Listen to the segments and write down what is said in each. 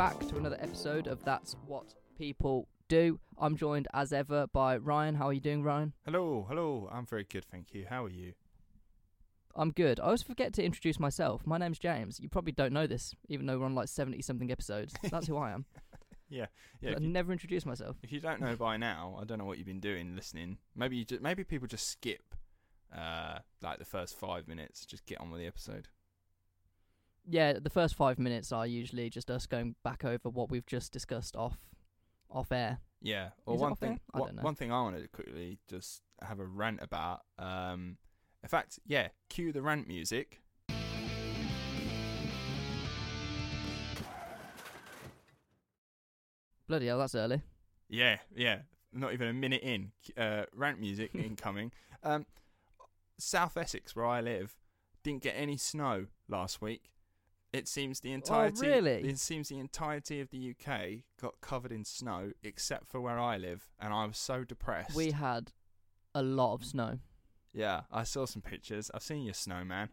Hello and welcome back to another episode of That's What People Do. I'm joined as ever by Ryan. How are you doing, Ryan? Hello, hello. I'm very good, thank you. How are you? I'm good. I always forget to introduce myself. My name's James. You probably don't know this, even though we're on like 70 something episodes. That's who I am. Yeah, yeah. I you, never introduced myself. if you don't know by now, I don't know what you've been doing listening. Maybe you just, maybe people just skip uh, like the first five minutes. Just get on with the episode. Yeah, the first five minutes are usually just us going back over what we've just discussed off off air. Yeah. Or one thing. I One, don't know. one thing I wanted to quickly just have a rant about. Um, in fact, yeah. Cue the rant music. Bloody hell, that's early. Yeah, yeah. Not even a minute in. Uh, rant music incoming. Um, South Essex, where I live, didn't get any snow last week. It seems the entirety. Oh, really? It seems the entirety of the UK got covered in snow, except for where I live, and I was so depressed. We had a lot of snow. yeah, I saw some pictures. I've seen your snowman.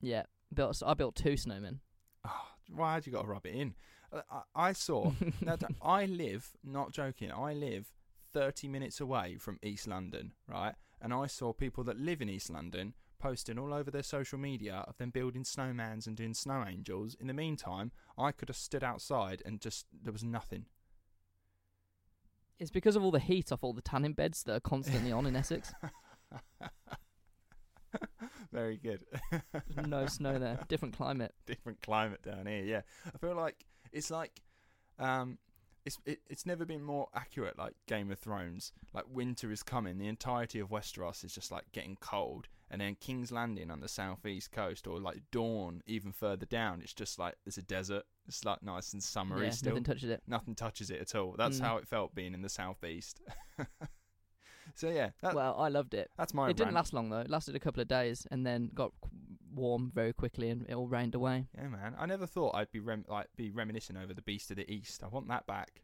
Yeah, built. I built two snowmen. Oh, why had you got to rub it in? Uh, I, I saw. now, th- I live, not joking. I live 30 minutes away from East London, right? And I saw people that live in East London posting all over their social media of them building snowmans and doing snow angels. In the meantime, I could have stood outside and just there was nothing. It's because of all the heat off all the tanning beds that are constantly on in Essex. Very good. No snow there. Different climate. different climate down here. Yeah, I feel like it's like um, it's it, it's never been more accurate. Like Game of Thrones, like winter is coming. The entirety of Westeros is just like getting cold, and then King's Landing on the southeast coast, or like Dorne even further down, it's just like it's a desert. It's like nice and summery yeah, still. nothing touches it. Nothing touches it at all. That's Mm. how it felt being in the southeast. so yeah, that, well, I loved it. that's my it didn't last long though. It lasted a couple of days and then got warm very quickly and it all rained away. Yeah, man. I never thought I'd be rem- like be reminiscing over the Beast of the East. I want that back.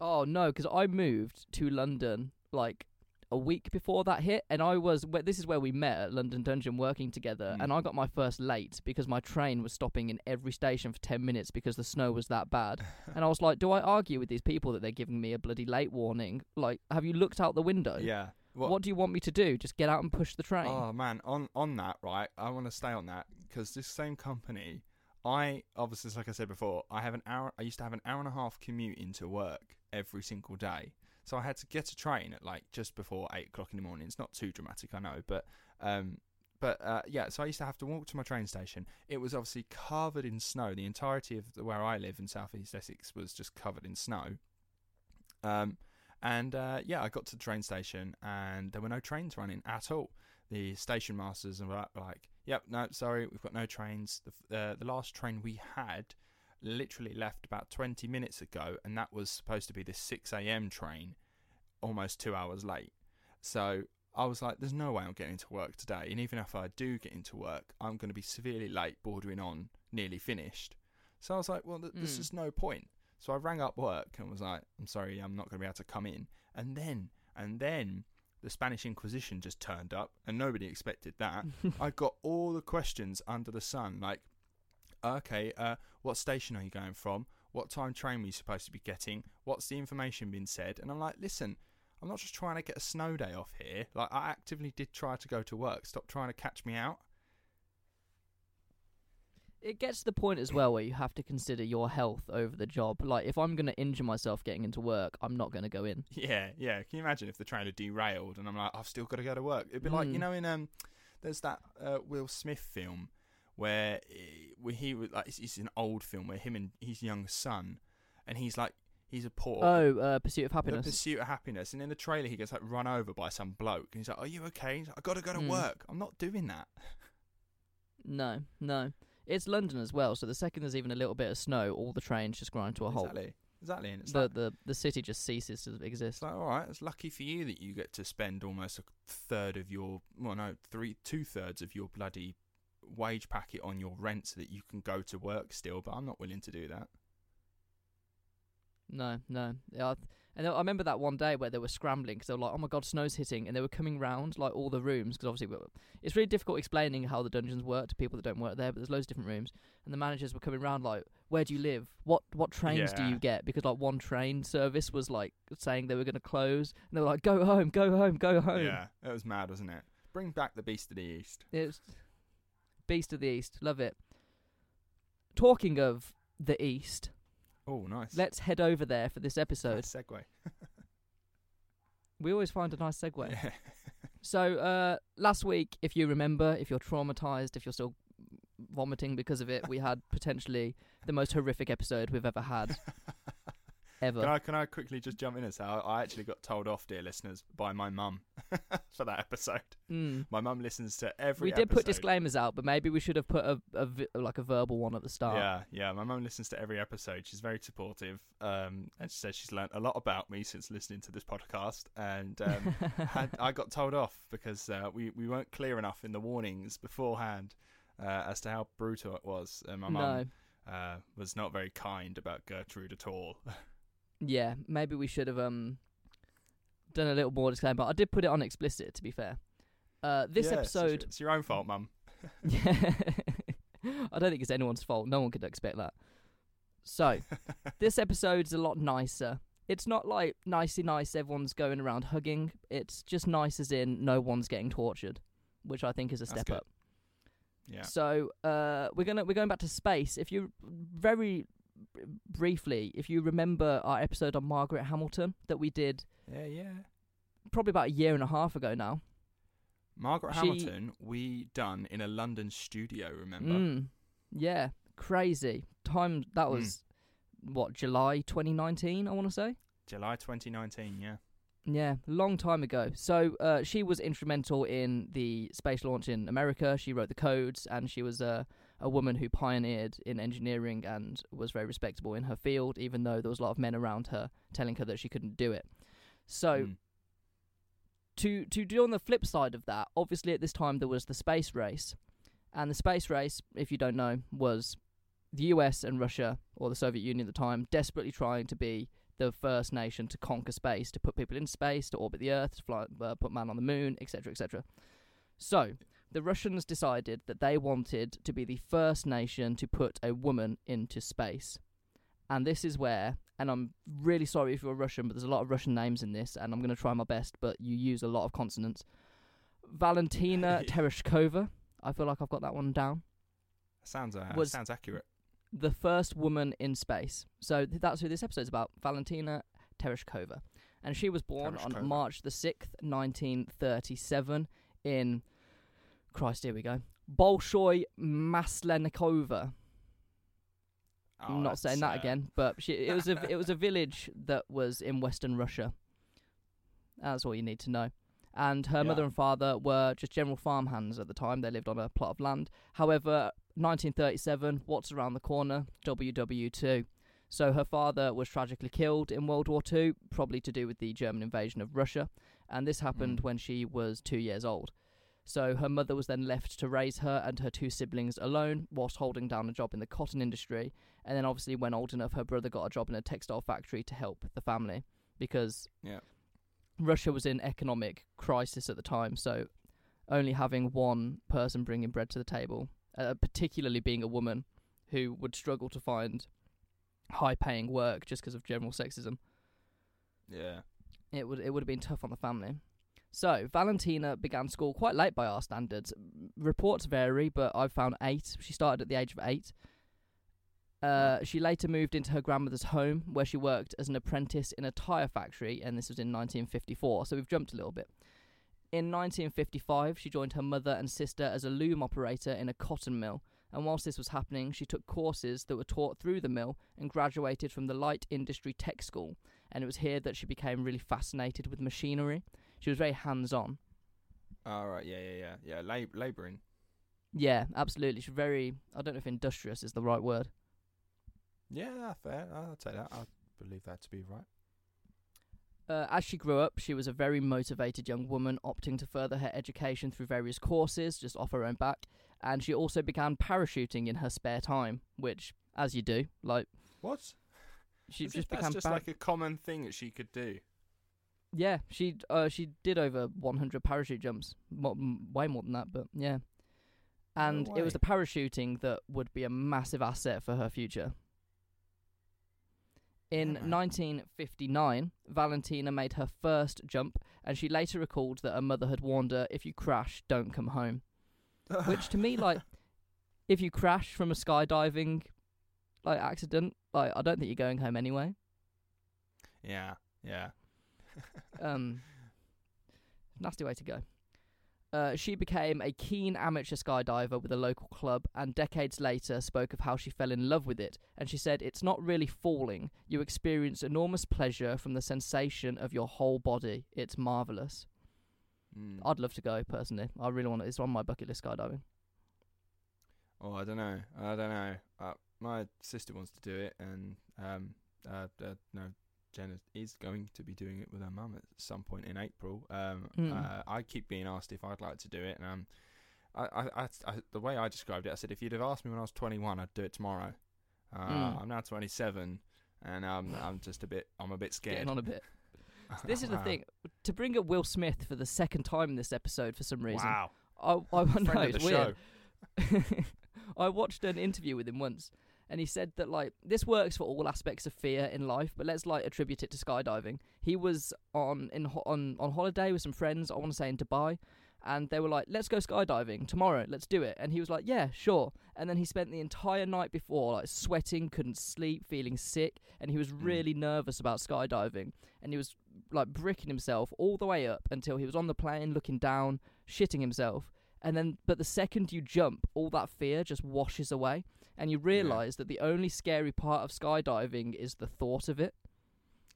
Oh no, because I moved to London like a week before that hit, and I was. where This is where we met at London Dungeon, working together, Mm. and I got my first late because my train was stopping in every station for ten minutes because the snow was that bad. and I was like, do I argue with these people that they're giving me a bloody late warning? Like, have you looked out the window? Yeah. What, do you want me to do? Just get out and push the train? Oh man, on on that, right? I want to stay on that because this same company, I obviously, like I said before, I have an hour. I used to have an hour and a half commute into work every single day, so I had to get a train at like just before eight o'clock in the morning. It's not too dramatic, I know, but um, but uh, yeah. So I used to have to walk to my train station. It was obviously covered in snow. The entirety of the, where I live in southeast Essex was just covered in snow. Um, and uh, yeah, I got to the train station and there were no trains running at all. The station masters and were like, "Yep, no, sorry, we've got no trains. The uh, the last train we had literally left about 20 minutes ago, and that was supposed to be the 6 a.m. train, almost two hours late. So I was like, "There's no way I'm getting to work today, and even if I do get into work, I'm going to be severely late, bordering on nearly finished." So I was like, "Well, th- there's Mm. just no point." So I rang up work and was like, "I'm sorry, I'm not going to be able to come in." And then, and then the Spanish Inquisition just turned up, and nobody expected that. I got all the questions under the sun, like, "Okay, uh, what station are you going from? What time train were you supposed to be getting? What's the information been said?" And I'm like, "Listen." I'm not just trying to get a snow day off here. Like I actively did try to go to work. Stop trying to catch me out. It gets to the point as well where you have to consider your health over the job. Like, if I'm going to injure myself getting into work, I'm not going to go in. Yeah, yeah. Can you imagine if the train had derailed and I'm like, I've still got to go to work? It'd be like Mm. you know in um, there's that uh, Will Smith film where he, where he was like it's, it's an old film where him and his young son, and he's like he's a poor. Oh, uh, Pursuit of The Happiness. pursuit of happiness, and in the trailer he gets like run over by some bloke, and he's like, "Are you okay?" He's like, "I got to go to Mm. work. I'm not doing that." No, no. It's London as well, so the second there's even a little bit of snow, all the trains just grind to a halt. Exactly, exactly. And it's The, like, the the city just ceases to exist. It's like, all right, it's lucky for you that you get to spend almost a third of your, well, no, three, two thirds of your bloody wage packet on your rent so that you can go to work still. But I'm not willing to do that. No, no. Yeah, I and I remember that one day where they were scrambling because they were like, "Oh my god, snow's hitting," and they were coming round like all the rooms because obviously it's really difficult explaining how the dungeons work to people that don't work there. But there's loads of different rooms, and the managers were coming round like, "Where do you live? What what trains do you get?" Because like one train service was like saying they were going to close, and they were like, "Go home, go home, go home." Yeah, it was mad, wasn't it? Bring back the Beast of the East. It's Beast of the East, love it. Talking of the East, Oh, nice. let's head over there for this episode. Nice segue. We always find a nice segue. Yeah. So uh, last week, if you remember, if you're traumatized, if you're still vomiting because of it, we had potentially the most horrific episode we've ever had ever. Can I can I quickly just jump in and say I, I actually got told off, dear listeners, by my mum for that episode. Mm. My mum listens to every. We did put disclaimers out, but maybe we should have put a, a vi- like a verbal one at the start. Yeah, yeah. My mum listens to every episode. She's very supportive, um, and she says she's learnt a lot about me since listening to this podcast. And um, had, I got told off because uh, we we weren't clear enough in the warnings beforehand uh, as to how brutal it was. And my no. mum uh, was not very kind about Gertrude at all. Yeah, maybe we should have um done a little more disclaimer. But I did put it on explicit, to be fair. Uh, this Yeah, episode, it's your own fault, mum. yeah, I don't think it's anyone's fault. No one could expect that. So, this episode's a lot nicer. It's not like nicey nice. Everyone's going around hugging. It's just nice as in no one's getting tortured, which I think is a step up. Yeah. So uh, we're gonna we're going back to space. If you very b- briefly, if you remember our episode on Margaret Hamilton that we did Yeah, yeah. probably about a year and a half ago now. Margaret She- Hamilton, we done in a London studio. Remember? Mm, yeah, crazy time. That Mm. was what July 2019. I want to say. July 2019. Yeah. Yeah, long time ago. So uh, she was instrumental in the space launch in America. She wrote the codes, and she was a a woman who pioneered in engineering and was very respectable in her field, even though there was a lot of men around her telling her that she couldn't do it. So Mm. to to do on the flip side of that, obviously at this time there was the space race, and the space race, if you don't know, was the U.S. and Russia or the Soviet Union at the time desperately trying to be the first nation to conquer space, to put people in space, to orbit the Earth, to fly, uh, put man on the moon, etc., etc. So the Russians decided that they wanted to be the first nation to put a woman into space, and this is where. And I'm really sorry if you're Russian, but there's a lot of Russian names in this, and I'm going to try my best, but you use a lot of consonants. Valentina Tereshkova. I feel like I've got that one down. Sounds uh, was- sounds accurate. the first woman in space. So th- that's who this episode's about, Valentina Tereshkova. And she was born Tereshkova. on March the 6th, 1937 in Christ, here we go. Bolshoi Maslenikova. Oh, I'm not saying that uh, again, but she, it was a it was a village that was in western Russia. That's all you need to know. And her mother and father were just general farmhands at the time. They lived on a plot of land. However, 1937, what's around the corner? WW2. So her father was tragically killed in World War II, probably to do with the German invasion of Russia. And this happened Mm. when she was two years old. So her mother was then left to raise her and her two siblings alone, whilst holding down a job in the cotton industry. And then, obviously, when old enough, her brother got a job in a textile factory to help the family because Yeah. Russia was in economic crisis at the time. So only having one person bringing bread to the table, uh, particularly being a woman who would struggle to find high-paying work just because of general sexism, Yeah. it would it would have been tough on the family. So Valentina began school quite late by our standards. Reports vary, but I've found eight. She started at the age of eight. Uh, she later moved into her grandmother's home, where she worked as an apprentice in a tire factory, and this was in 1954. So we've jumped a little bit. In 1955, she joined her mother and sister as a loom operator in a cotton mill. And whilst this was happening, she took courses that were taught through the mill and graduated from the Light Industry Tech School. And it was here that she became really fascinated with machinery. She was very hands on. All right. Yeah. Yeah. Yeah. Yeah. Lab- laboring. Yeah, absolutely. She's very, I don't know if industrious is the right word. Yeah. Fair. I'd say that. I believe that to be right. Uh, as she grew up, she was a very motivated young woman, opting to further her education through various courses, just off her own back. And she also began parachuting in her spare time, which, as you do, like, What? She As just that's became just bad. like a common thing that she could do. Yeah, she uh she did over 100 parachute jumps, mo- m- way more than that, but yeah. And it was the parachuting that would be a massive asset for her future. In 1959, Valentina made her first jump, and she later recalled that her mother had warned her, "If you crash, don't come home." Which to me, like, if you crash from a skydiving like accident, like I don't think you're going home anyway. yeah, yeah. Um, nasty way to go. Uh, she became a keen amateur skydiver with a local club, and decades later spoke of how she fell in love with it. And she said, "It's not really falling; you experience enormous pleasure from the sensation of your whole body. It's marvelous. Mm. I'd love to go personally. I really want it. It's on my bucket list skydiving. Oh, I don't know. I don't know. Uh, my sister wants to do it, and um, uh, uh, no, Jenna is going to be doing it with her mum at some point in April. Um, Mm. uh, I keep being asked if I'd like to do it, and um, I, I, I, the way I described it, I said if you'd have asked me when I was 21, I'd do it tomorrow. Uh, Mm. I'm now 27, and um, I'm just a bit, I'm a bit scared. Getting on a bit. This is the thing. To bring up Will Smith for the second time in this episode for some reason, Wow, I, I know it's weird. I watched an interview with him once, and he said that like this works for all aspects of fear in life, but let's like attribute it to skydiving. He was on in ho- on on holiday with some friends. I want to say in Dubai. And they were like, "Let's go skydiving tomorrow. Let's do it." And he was like, "Yeah, sure." And then he spent the entire night before like sweating, couldn't sleep, feeling sick, and he was Mm. really nervous about skydiving. And he was like bricking himself all the way up until he was on the plane, looking down, shitting himself. And then, but the second you jump, all that fear just washes away, and you realise that the only scary part of skydiving is the thought of it,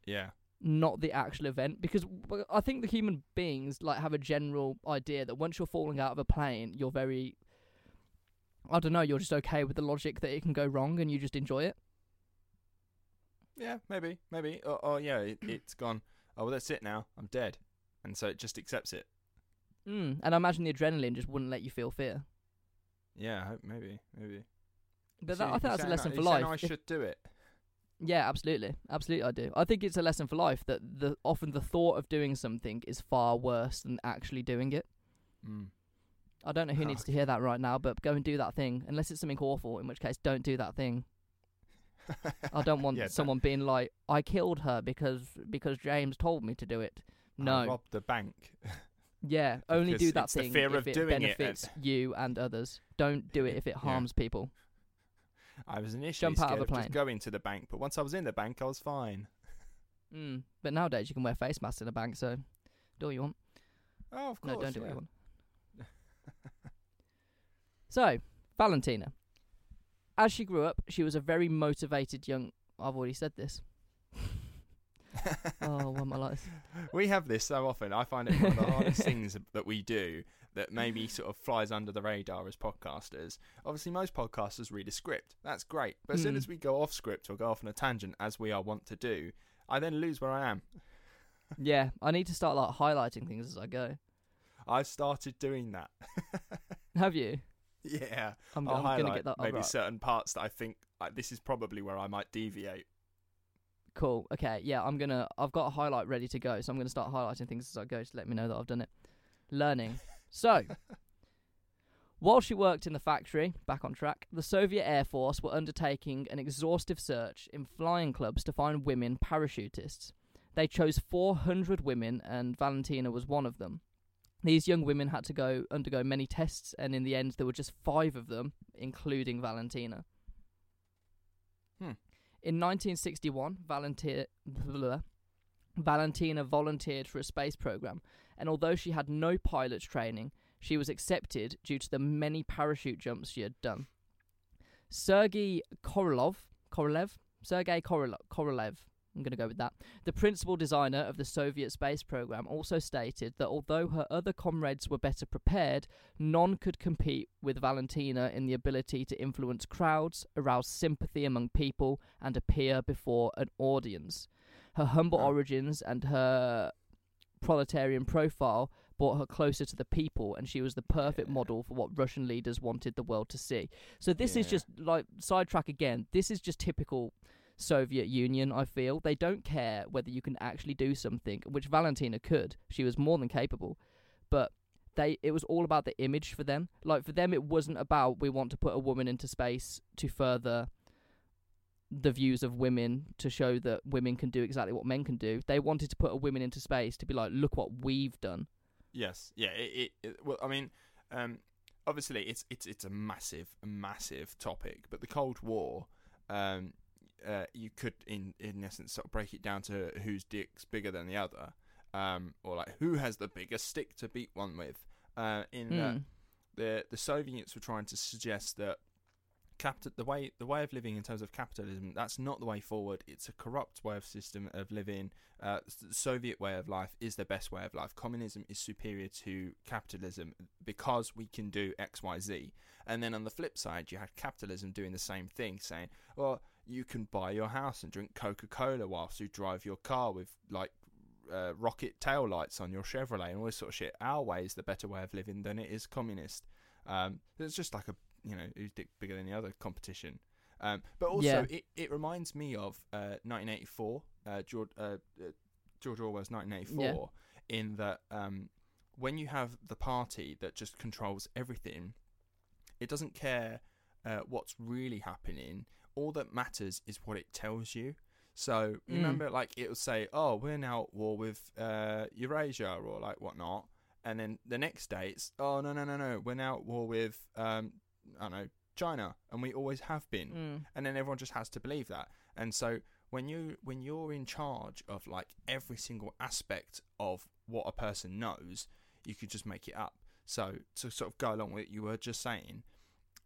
Yeah, not the actual event. Because w- I think the human beings like have a general idea that once you're falling out of a plane, you're very, I don't know, you're just okay with the logic that it can go wrong, and you just enjoy it. yeah, maybe, maybe. Or, or yeah, it, it's gone. Oh, well, that's it now. I'm dead, and so it just accepts it. Mm. And I imagine the adrenaline just wouldn't let you feel fear. Yeah, I hope- maybe, maybe. But that, I think that's a lesson I- for life. I If- should do it. Yeah, absolutely, absolutely, I do. I think it's a lesson for life that the often the thought of doing something is far worse than actually doing it. Mm. I don't know who Oh, needs to hear that right now, but go and do that thing. Unless it's something awful, in which case, don't do that thing. I don't want Yeah, someone being like, "I killed her because because James told me to do it." I No, robbed the bank. yeah, only do that thing if it doing it and- benefits you and others. Don't do it if it Yeah. harms people. I was initially Jump out of scared a of, just going to the bank, but once I was in the bank, I was fine. Mm. But nowadays, you can wear face masks in a bank, so do what you want. Oh, of course. No, don't do what you want. so, Valentina. As she grew up, she was a very motivated young. I've already said this. oh, I like this? we have this so often. I find it one of the hardest things that we do that maybe sort of flies under the radar as podcasters. Obviously, most podcasters read a script. That's great. But as soon Mm. as we go off script or go off on a tangent, as we are wont to do, I then lose where I am. Yeah, I need to start like highlighting things as I go. I've started doing that. Have you? yeah. I'm, I'll I'm gonna get that. maybe alright. certain parts that I think like, this is probably where I might deviate. Cool. Okay. Yeah, I'm gonna. I've got a highlight ready to go, so I'm gonna start highlighting things as I go to let me know that I've done it. Learning. so, while she worked in the factory, back on track, the Soviet Air Force were undertaking an exhaustive search in flying clubs to find women parachutists. They chose 400 women, and Valentina was one of them. These young women had to go undergo many tests, and in the end, there were just five of them, including Valentina. Hmm. In 1961, Valentina, Valentina volunteered for a space program, and although she had no pilot's training, she was accepted due to the many parachute jumps she had done. Sergei Korolev, Korolev, Sergei Korolev, I'm going to go with that. The principal designer of the Soviet space program also stated that although her other comrades were better prepared, none could compete with Valentina in the ability to influence crowds, arouse sympathy among people, and appear before an audience. Her humble origins and her proletarian profile brought her closer to the people, and she was the perfect Yeah. model for what Russian leaders wanted the world to see. So this is just like sidetrack again. This is just typical Soviet Union. I feel they don't care whether you can actually do something, which Valentina could. She was more than capable, but they it was all about the image for them. Like for them, it wasn't about we want to put a woman into space to further the views of women to show that women can do exactly what men can do. They wanted to put a woman into space to be like, look what we've done. Yes, yeah. It, it, it well, I mean, um, obviously, it's it's it's a massive, massive topic. But the Cold War, um, uh, you could in in essence sort of break it down to whose dick's bigger than the other, um, or like who has the biggest stick to beat one with. Uh, in that Mm. the the Soviets were trying to suggest that capital the way the way of living in terms of capitalism that's not the way forward. It's a corrupt way of system of living. Uh, the Soviet way of life is the best way of life. Communism is superior to capitalism because we can do X Y Z. And then on the flip side, you had capitalism doing the same thing, saying, "Well, you can buy your house and drink Coca Cola whilst you drive your car with like." Uh, rocket tail lights on your Chevrolet and all this sort of shit. Our way is the better way of living than it is communist. Um, it's just like a you know who's dick bigger than the other competition. Um, but also Yeah. it, it reminds me of uh, 1984, uh, George uh, uh, George Orwell's 1984, in that um, when you have the party that just controls everything, it doesn't care uh, what's really happening. All that matters is what it tells you. So Mm. remember, like it will say, "Oh, we're now at war with uh, Eurasia" or like whatnot, and then the next day it's, "Oh no, no, no, no, we're now at war with um, I don't know China," and we always have been Mm. and then everyone just has to believe that. And so when you when you're in charge of like every single aspect of what a person knows, you could just make it up. So to sort of go along with what you were just saying,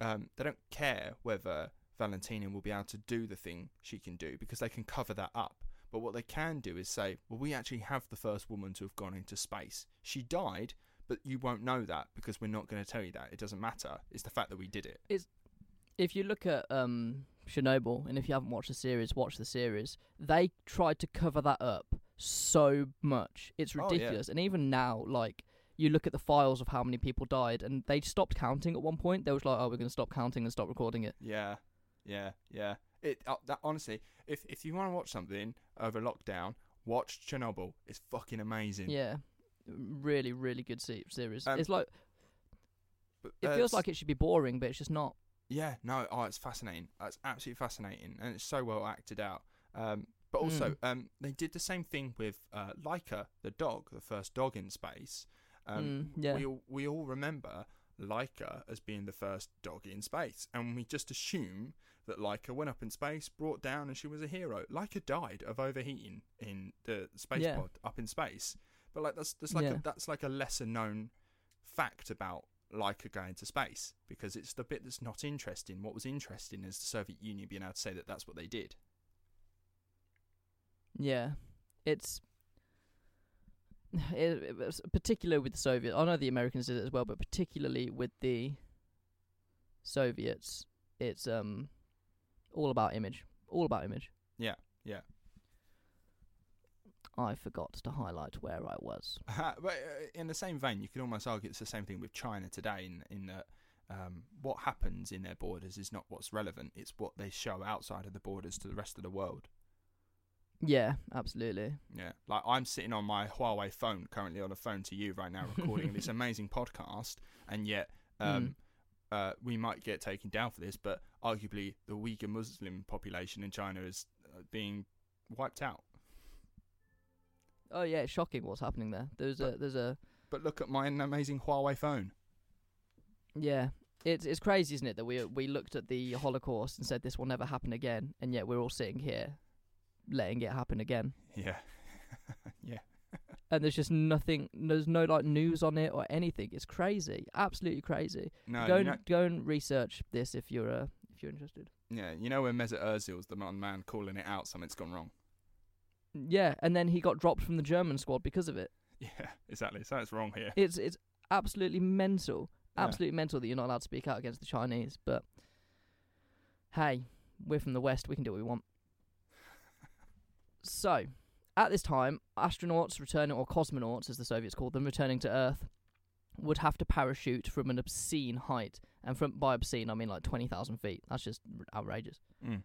um, they don't care whether Valentina will be able to do the thing she can do because they can cover that up. But what they can do is say, well, we actually have the first woman to have gone into space. She died, but you won't know that because we're not going to tell you that. It doesn't matter. It's the fact that we did it. It's, if you look at um, Chernobyl, and if you haven't watched the series, watch the series. They tried to cover that up so much. It's Oh, yeah. ridiculous. And even now, like you look at the files of how many people died, and they stopped counting at one point. They was like, "Oh, we're going to stop counting and stop recording it." Yeah, yeah, yeah. It uh, that honestly, if if you want to watch something over lockdown, watch Chernobyl. It's fucking amazing. Yeah, really, really good se- series. Um, it's like But, it uh, feels like it should be boring, but it's just not. yeah. No, oh, it's fascinating. It's absolutely fascinating, and it's so well acted out. Um, but also, Mm. um, they did the same thing with uh, Laika, the dog, the first dog in space. Um, Mm, yeah. we all, we all remember Laika as being the first dog in space, and we just assume that Laika went up in space, brought down, and she was a hero. Laika died of overheating in the space Yeah. pod up in space, but like that's that's like Yeah. a, that's like a lesser known fact about Laika going to space because it's the bit that's not interesting. What was interesting is the Soviet Union being able to say that that's what they did. Yeah, it's it, it particular with the Soviet. I know the Americans did it as well, but particularly with the Soviets, it's um all about image, all about image. Yeah, yeah. I forgot to highlight where I was. but uh, in the same vein, you could almost argue it's the same thing with China today. In in that um, what happens in their borders is not what's relevant; it's what they show outside of the borders to the rest of the world. Yeah, absolutely. Yeah, like I'm sitting on my Huawei phone currently on a phone to you right now, recording this amazing podcast, and yet um, uh, we might get taken down for this, but arguably the Uyghur Muslim population in China is uh, being wiped out. Oh yeah, it's shocking what's happening there. There's a there's a But look at my amazing Huawei phone. yeah. It's it's crazy, isn't it, that we we looked at the Holocaust and said this will never happen again, and yet we're all sitting here letting it happen again. Yeah, yeah. and there's just nothing there's no like news on it or anything it's crazy absolutely crazy No, go and know, go and research this if you're uh, if you're interested yeah, you know when Mesut Ozil's the one man calling it out, something's gone wrong. yeah and then he got dropped from the german squad because of it Yeah, exactly. So it's wrong here. it's it's absolutely mental Yeah. absolutely mental that you're not allowed to speak out against the chinese but hey we're from the west we can do what we want so at this time astronauts returning or cosmonauts as the soviets called them returning to earth would have to parachute from an obscene height. And from by obscene i mean like 20000 feet. That's just outrageous. Mm.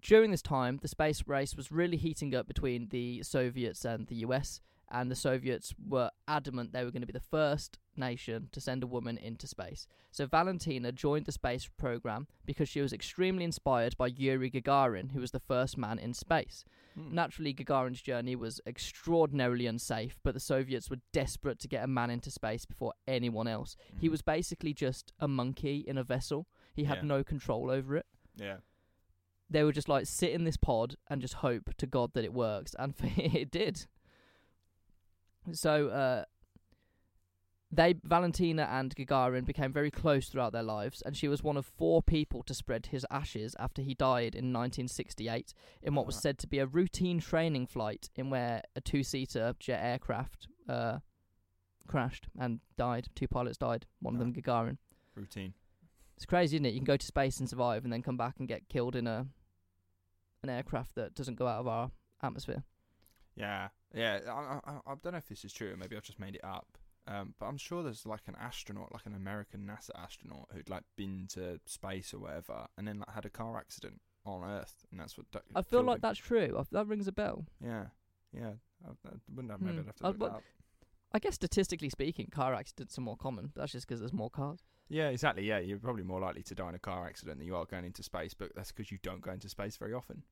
during this time, the space race was really heating up between the Soviets and the US, and the Soviets were adamant they were going to be the first nation to send a woman into space. So Valentina joined the space program because she was extremely inspired by Yuri Gagarin, who was the first man in space. Hmm. Naturally, Gagarin's journey was extraordinarily unsafe, but the Soviets were desperate to get a man into space before anyone else. He Mhm. was basically just a monkey in a vessel. He had Yeah. no control over it. Yeah. They were just like sit in this pod and just hope to God that it works, and it did. So, uh, they Valentina and Gagarin became very close throughout their lives, and she was one of four people to spread his ashes after he died in 1968 in what was said to be a routine training flight in where a two-seater jet aircraft uh, crashed and died. Two pilots died. One of them Gagarin. Routine. It's crazy, isn't it? You can go to space and survive, and then come back and get killed in a an aircraft that doesn't go out of our atmosphere. Yeah. Yeah. I, I, I don't know if this is true. Maybe I've just made it up. Um, but I'm sure there's like an astronaut, like an American NASA astronaut, who'd like been to space or whatever, and then like had a car accident on Earth, and that's what. du- I feel like him. that's true. I, that rings a bell. Yeah. Yeah. I, I wouldn't have. Maybe Hmm. I'd have to look but- that up. I guess statistically speaking, car accidents are more common. But that's just because there's more cars. Yeah, exactly. Yeah, you're probably more likely to die in a car accident than you are going into space, but that's because you don't go into space very often.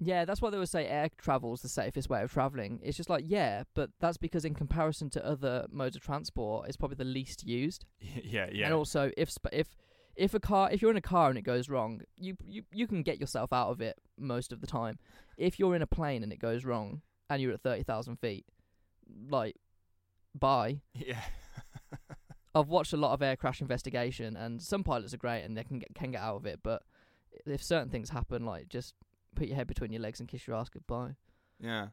Yeah, that's why they would say air travel's the safest way of traveling. It's just like yeah, but that's because in comparison to other modes of transport, it's probably the least used. yeah, yeah. And also, if sp- if if a car, if you're in a car and it goes wrong, you you you can get yourself out of it most of the time. If you're in a plane and it goes wrong and you're at thirty thousand feet, like, bye. yeah. I've watched a lot of air crash investigation, and some pilots are great and they can get, can get out of it. But if certain things happen, like just put your head between your legs and kiss your ass goodbye. yeah.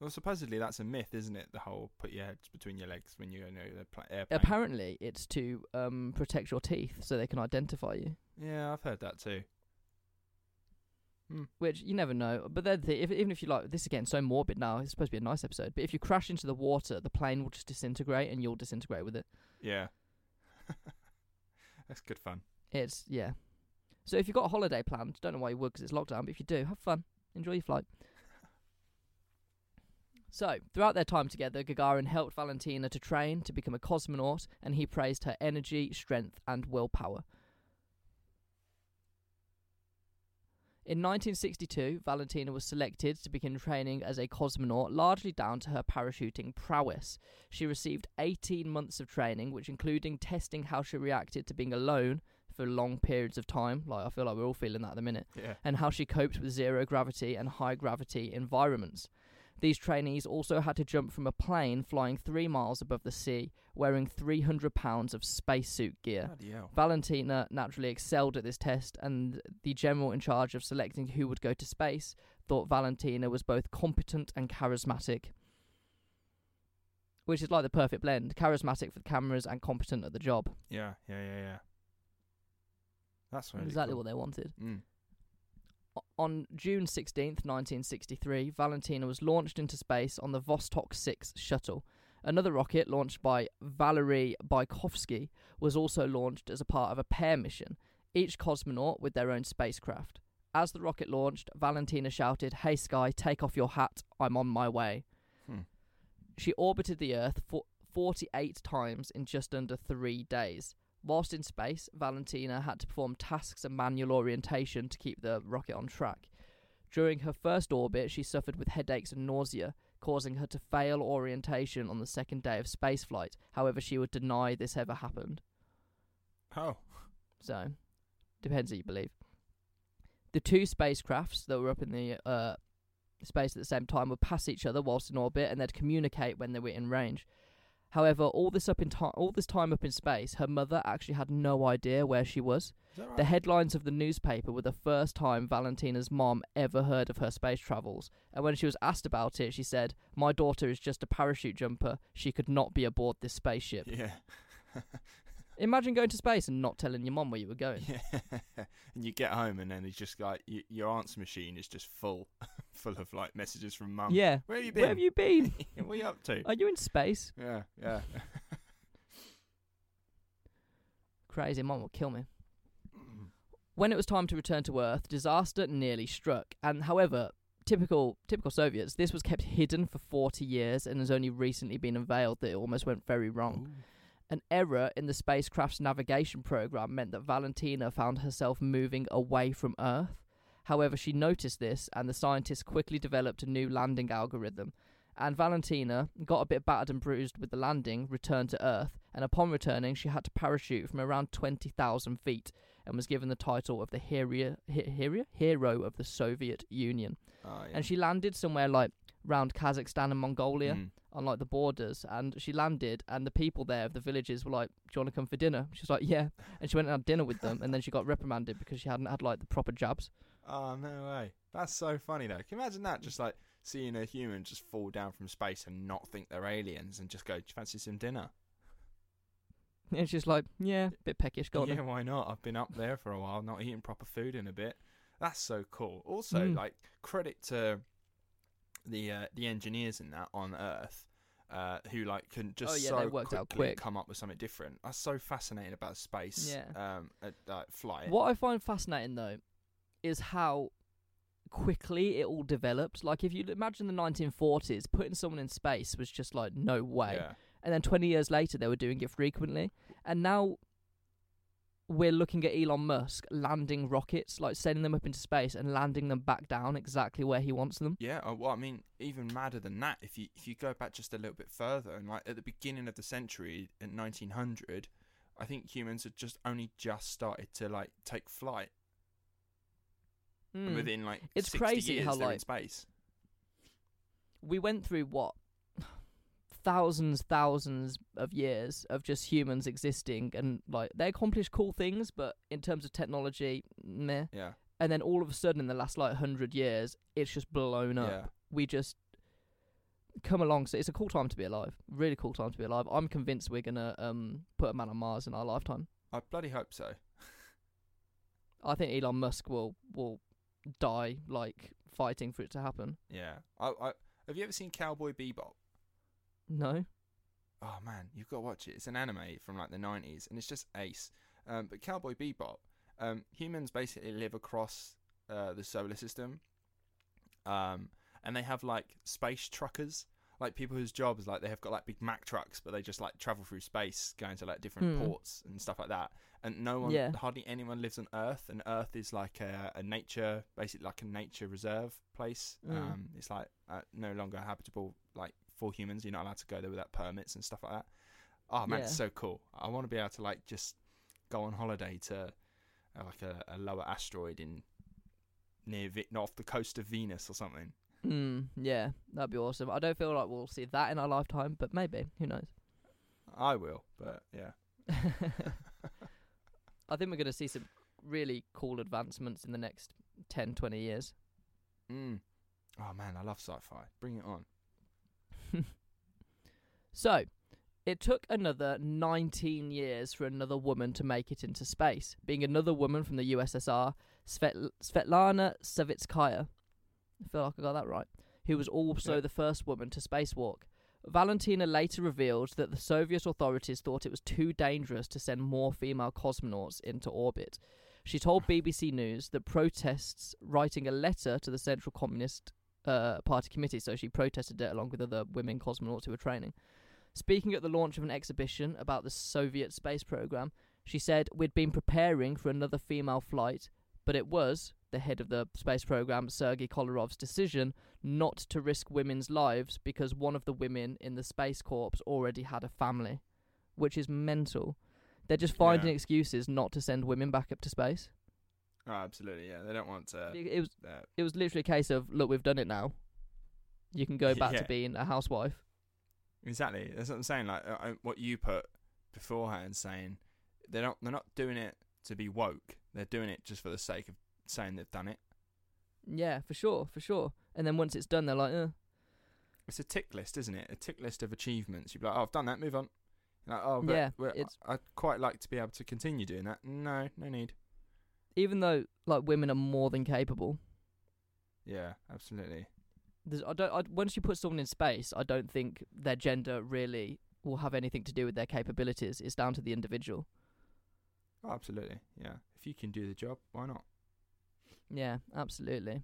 Well, supposedly that's a myth, isn't it? The whole put your heads between your legs when you're in a pla- airplane. Apparently, it's to um protect your teeth so they can identify you. yeah, I've heard that too. Hmm. Which you never know. But then, the, if, even if you like this, is getting so morbid now. It's supposed to be a nice episode. But if you crash into the water, the plane will just disintegrate, and you'll disintegrate with it. Yeah. that's good fun. It's yeah. So if you've got a holiday planned, don't know why you would because it's lockdown. But if you do, have fun, enjoy your flight. So throughout their time together, Gagarin helped Valentina to train to become a cosmonaut, and he praised her energy, strength, and willpower. In 1962, Valentina was selected to begin training as a cosmonaut, largely down to her parachuting prowess. She received 18 months of training, which including testing how she reacted to being alone for long periods of time. Like I feel like we're all feeling that at the minute, Yeah. and how she coped with zero gravity and high gravity environments. These trainees also had to jump from a plane flying three miles above the sea, wearing 300 pounds of spacesuit gear. Valentina naturally excelled at this test, and the general in charge of selecting who would go to space thought Valentina was both competent and charismatic. Which is like the perfect blend charismatic for the cameras and competent at the job. Yeah, yeah, yeah, yeah. That's really exactly cool. what they wanted. Mm. On June 16th, 1963, Valentina was launched into space on the Vostok 6 shuttle. Another rocket launched by Valery Bykovsky was also launched as a part of a pair mission, each cosmonaut with their own spacecraft. As the rocket launched, Valentina shouted, Hey Sky, take off your hat, I'm on my way. Hmm. She orbited the Earth for 48 times in just under three days. Whilst in space, Valentina had to perform tasks and manual orientation to keep the rocket on track. During her first orbit, she suffered with headaches and nausea, causing her to fail orientation on the second day of spaceflight. However, she would deny this ever happened. Oh. So, depends who you believe. The two spacecrafts that were up in the uh, space at the same time would pass each other whilst in orbit, and they'd communicate when they were in range. However, all this up in time, all this time up in space, her mother actually had no idea where she was. Right? The headlines of the newspaper were the first time Valentina's mom ever heard of her space travels, and when she was asked about it, she said, "My daughter is just a parachute jumper. She could not be aboard this spaceship." yeah. Imagine going to space and not telling your mom where you were going. yeah. and you get home and then it's just like y- your answer machine is just full, full of like messages from mum. Yeah. Where have you been? Where have you been? what are you up to? Are you in space? yeah, yeah. Crazy, mom will kill me. When it was time to return to Earth, disaster nearly struck. And however, typical typical Soviets, this was kept hidden for 40 years and has only recently been unveiled that it almost went very wrong. Ooh. An error in the spacecraft's navigation program meant that Valentina found herself moving away from Earth. However, she noticed this, and the scientists quickly developed a new landing algorithm. And Valentina got a bit battered and bruised with the landing, returned to Earth, and upon returning, she had to parachute from around 20,000 feet and was given the title of the hero, hero, hero of the Soviet Union. Oh, yeah. And she landed somewhere like round Kazakhstan and Mongolia Mm. on like the borders and she landed and the people there of the villages were like, Do you want to come for dinner? She's like, Yeah and she went and had dinner with them and then she got reprimanded because she hadn't had like the proper jabs. Oh no way! That's so funny though. Can you imagine that? Just like seeing a human just fall down from space and not think they're aliens and just go, "Do you fancy some dinner?" And she's like, Yeah, a bit peckish, go on yeah, then." why not? I've been up there for a while, not eating proper food in a bit. That's so cool. Also, Mm. like credit to the uh, the engineers in that on Earth. Uh, who like can just Oh, yeah, so they worked out quickly quick. come up with something different. That's so fascinating about space. Yeah. Um, uh, uh, flight. What I find fascinating though is how quickly it all developed. Like if you imagine the 1940s, putting someone in space was just like no way. Yeah. and then 20 years later they were doing it frequently and now we're looking at Elon Musk landing rockets like sending them up into space and landing them back down exactly where he wants them Yeah, uh, well, I mean, even madder than that, if you if you go back just a little bit further, and like at the beginning of the century, in 1900, I think humans had just only just started to like take flight, and Mm. within like It's 60 crazy years how, like, space. we went through what thousands thousands of years of just humans existing and like they accomplished cool things but in terms of technology meh Yeah, and then all of a sudden in the last like 100 years it's just blown up yeah, we just come along. So it's a cool time to be alive. Really cool time to be alive. I'm convinced we're gonna um put a man on Mars in our lifetime. I bloody hope so. I think Elon Musk will will die like fighting for it to happen. Yeah, I, I have you ever seen Cowboy Bebop? No. Oh man, you've got to watch it. It's an anime from like the 90s, and it's just ace. Um, but Cowboy Bebop, um, humans basically live across uh, the solar system, um, and they have like space truckers, like people whose jobs like they have got like big Mack trucks, but they just like travel through space, going to like different Hmm. ports and stuff like that. And no one, Yeah. hardly anyone lives on Earth, and Earth is like a, a nature, basically like a nature reserve place. Mm. Um, it's like uh, no longer habitable, like for humans. You're not allowed to go there without permits and stuff like that. Oh man, it's so cool. I want to be able to like just go on holiday to uh, like a, a lower asteroid in near not off the coast of Venus or something. Hmm. Yeah, that'd be awesome. I don't feel like we'll see that in our lifetime, but maybe. Who knows? I will, but yeah. I think we're gonna see some really cool advancements in the next 10, 20 years. Mm. Oh man, I love sci-fi. Bring it on. So, it took another 19 years for another woman to make it into space, being another woman from the USSR, Svet- Svetlana Savitskaya. I feel like I got that right. Who was also Yeah. the first woman to spacewalk. Valentina later revealed that the Soviet authorities thought it was too dangerous to send more female cosmonauts into orbit. She told BBC News that protests writing a letter to the Central Communist uh, Party committee, so she protested it along with other women cosmonauts who were training. Speaking at the launch of an exhibition about the Soviet space program, she said, We'd been preparing for another female flight, but it was, the head of the space program, Sergei Kolarov's decision not to risk women's lives because one of the women in the Space Corps already had a family, which is mental. They're just finding Yeah. excuses not to send women back up to space. Oh, absolutely. Yeah, they don't want to. It, it was Uh, it was literally a case of, look, we've done it now. You can go back Yeah. to being a housewife. exactly. That's what I'm saying. Like uh, uh, what you put beforehand, saying they're not they're not doing it to be woke. They're doing it just for the sake of saying they've done it. Yeah, for sure, for sure. And then once it's done, they're like, uh, It's a tick list, isn't it? A tick list of achievements. You'd be like, oh, I've done that. Move on. Like, oh, but, Yeah, I'd quite like to be able to continue doing that. No, no need. Even though like women are more than capable. Yeah, absolutely. There's, I don't. I, once you put someone in space, I don't think their gender really will have anything to do with their capabilities. It's down to the individual. Oh, absolutely. Yeah. If you can do the job, why not? Yeah, absolutely.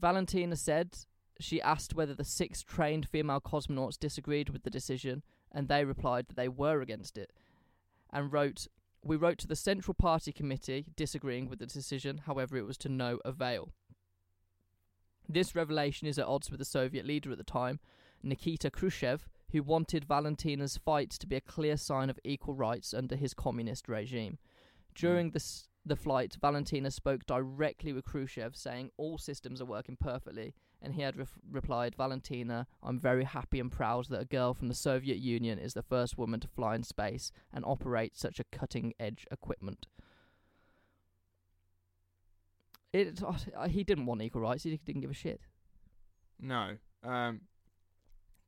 Valentina said she asked whether the six trained female cosmonauts disagreed with the decision, and they replied that they were against it, and wrote, We wrote to the Central Party Committee disagreeing with the decision, however, it was to no avail. This revelation is at odds with the Soviet leader at the time, Nikita Khrushchev, who wanted Valentina's fight to be a clear sign of equal rights under his communist regime. Mm. During the, the flight, Valentina spoke directly with Khrushchev, saying all systems are working perfectly, and he had ref- replied, Valentina, I'm very happy and proud that a girl from the Soviet Union is the first woman to fly in space and operate such a cutting edge equipment. It, uh, he didn't want equal rights, he didn't give a shit. No. Um,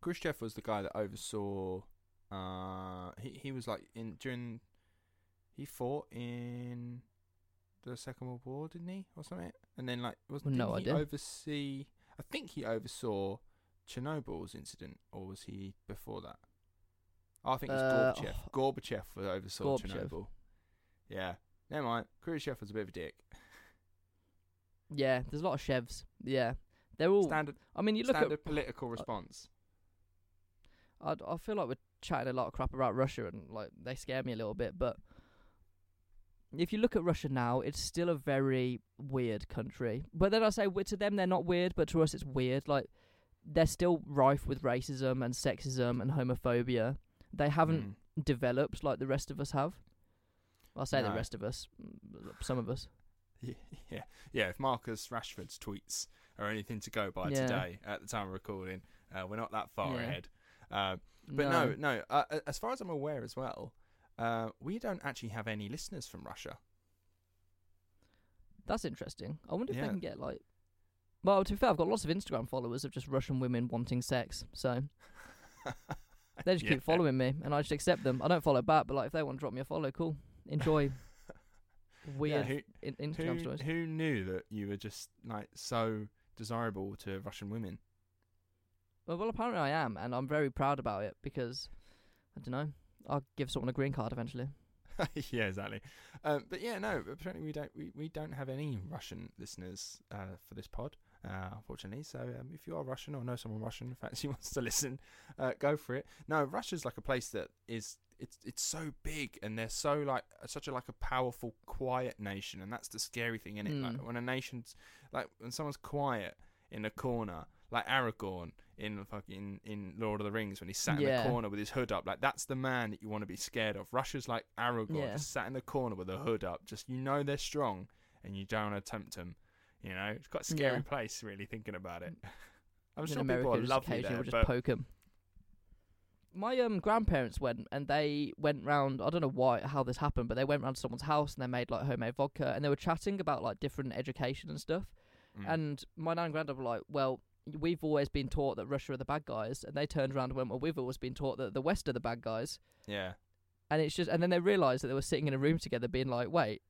Khrushchev was the guy that oversaw. Uh, he he was like in during. He fought in the Second World War, didn't he, or something? And then like wasn't No he idea. oversee? I think he oversaw Chernobyl's incident, or was he before that? Oh, I think it was Uh, Gorbachev. oh. Gorbachev was oversaw Gorbachev. Chernobyl. Yeah, never mind. Khrushchev was a bit of a dick. Yeah, there's a lot of chefs. Yeah. They're all. Standard, I mean, you look standard at. political response. I, I feel like we're chatting a lot of crap about Russia and like they scare me a little bit, but if you look at Russia now, it's still a very weird country. But then I say to them they're not weird, but to us it's weird. Like they're still rife with racism and sexism and homophobia. They haven't Mm. developed like the rest of us have. I'll say the rest of us, some of us. Yeah, yeah, yeah. If Marcus Rashford's tweets are anything to go by Yeah. today, at the time of recording, uh, we're not that far Yeah. ahead. Uh, but no, no. Uh, as far as I'm aware, as well, uh, we don't actually have any listeners from Russia. That's interesting. I wonder if Yeah. they can get like. Well, to be fair, I've got lots of Instagram followers of just Russian women wanting sex, so they just Yeah. keep following me, and I just accept them. I don't follow back, but like if they want to drop me a follow, cool. Enjoy weird who, in- Instagram who, stories. who knew that you were just like so desirable to Russian women? Well, well, apparently I am, and I'm very proud about it because I don't know. I'll give someone a green card eventually. yeah, exactly. Um, but yeah, no. Apparently, we don't we, we don't have any Russian listeners uh, for this pod, uh, unfortunately. So um, if you are Russian or know someone Russian, in fact, who wants to listen, uh, go for it. No, Russia's like a place that is it's it's so big and they're so like such a like a powerful, quiet nation, and that's the scary thing in it. Like Mm. when a nation's like when someone's quiet in a corner, like Aragorn in fucking in Lord of the Rings when he's sat in Yeah. the corner with his hood up. Like that's the man that you want to be scared of. Russia's like Aragorn, Yeah. just sat in the corner with a hood up. Just you know they're strong, and you don't want to tempt them. You know, it's quite a scary Yeah. place. Really thinking about it. I'm in sure America, people are just lovely there, just but poke 'em. My um grandparents went and they went round. I don't know why how this happened, but they went round to someone's house and they made like homemade vodka and they were chatting about like different education and stuff. Mm. And my nan and granddad were like, "Well, we've always been taught that Russia are the bad guys," and they turned around and went, "Well, we've always been taught that the West are the bad guys." yeah, And it's just, and then they realised that they were sitting in a room together, being like, "Wait,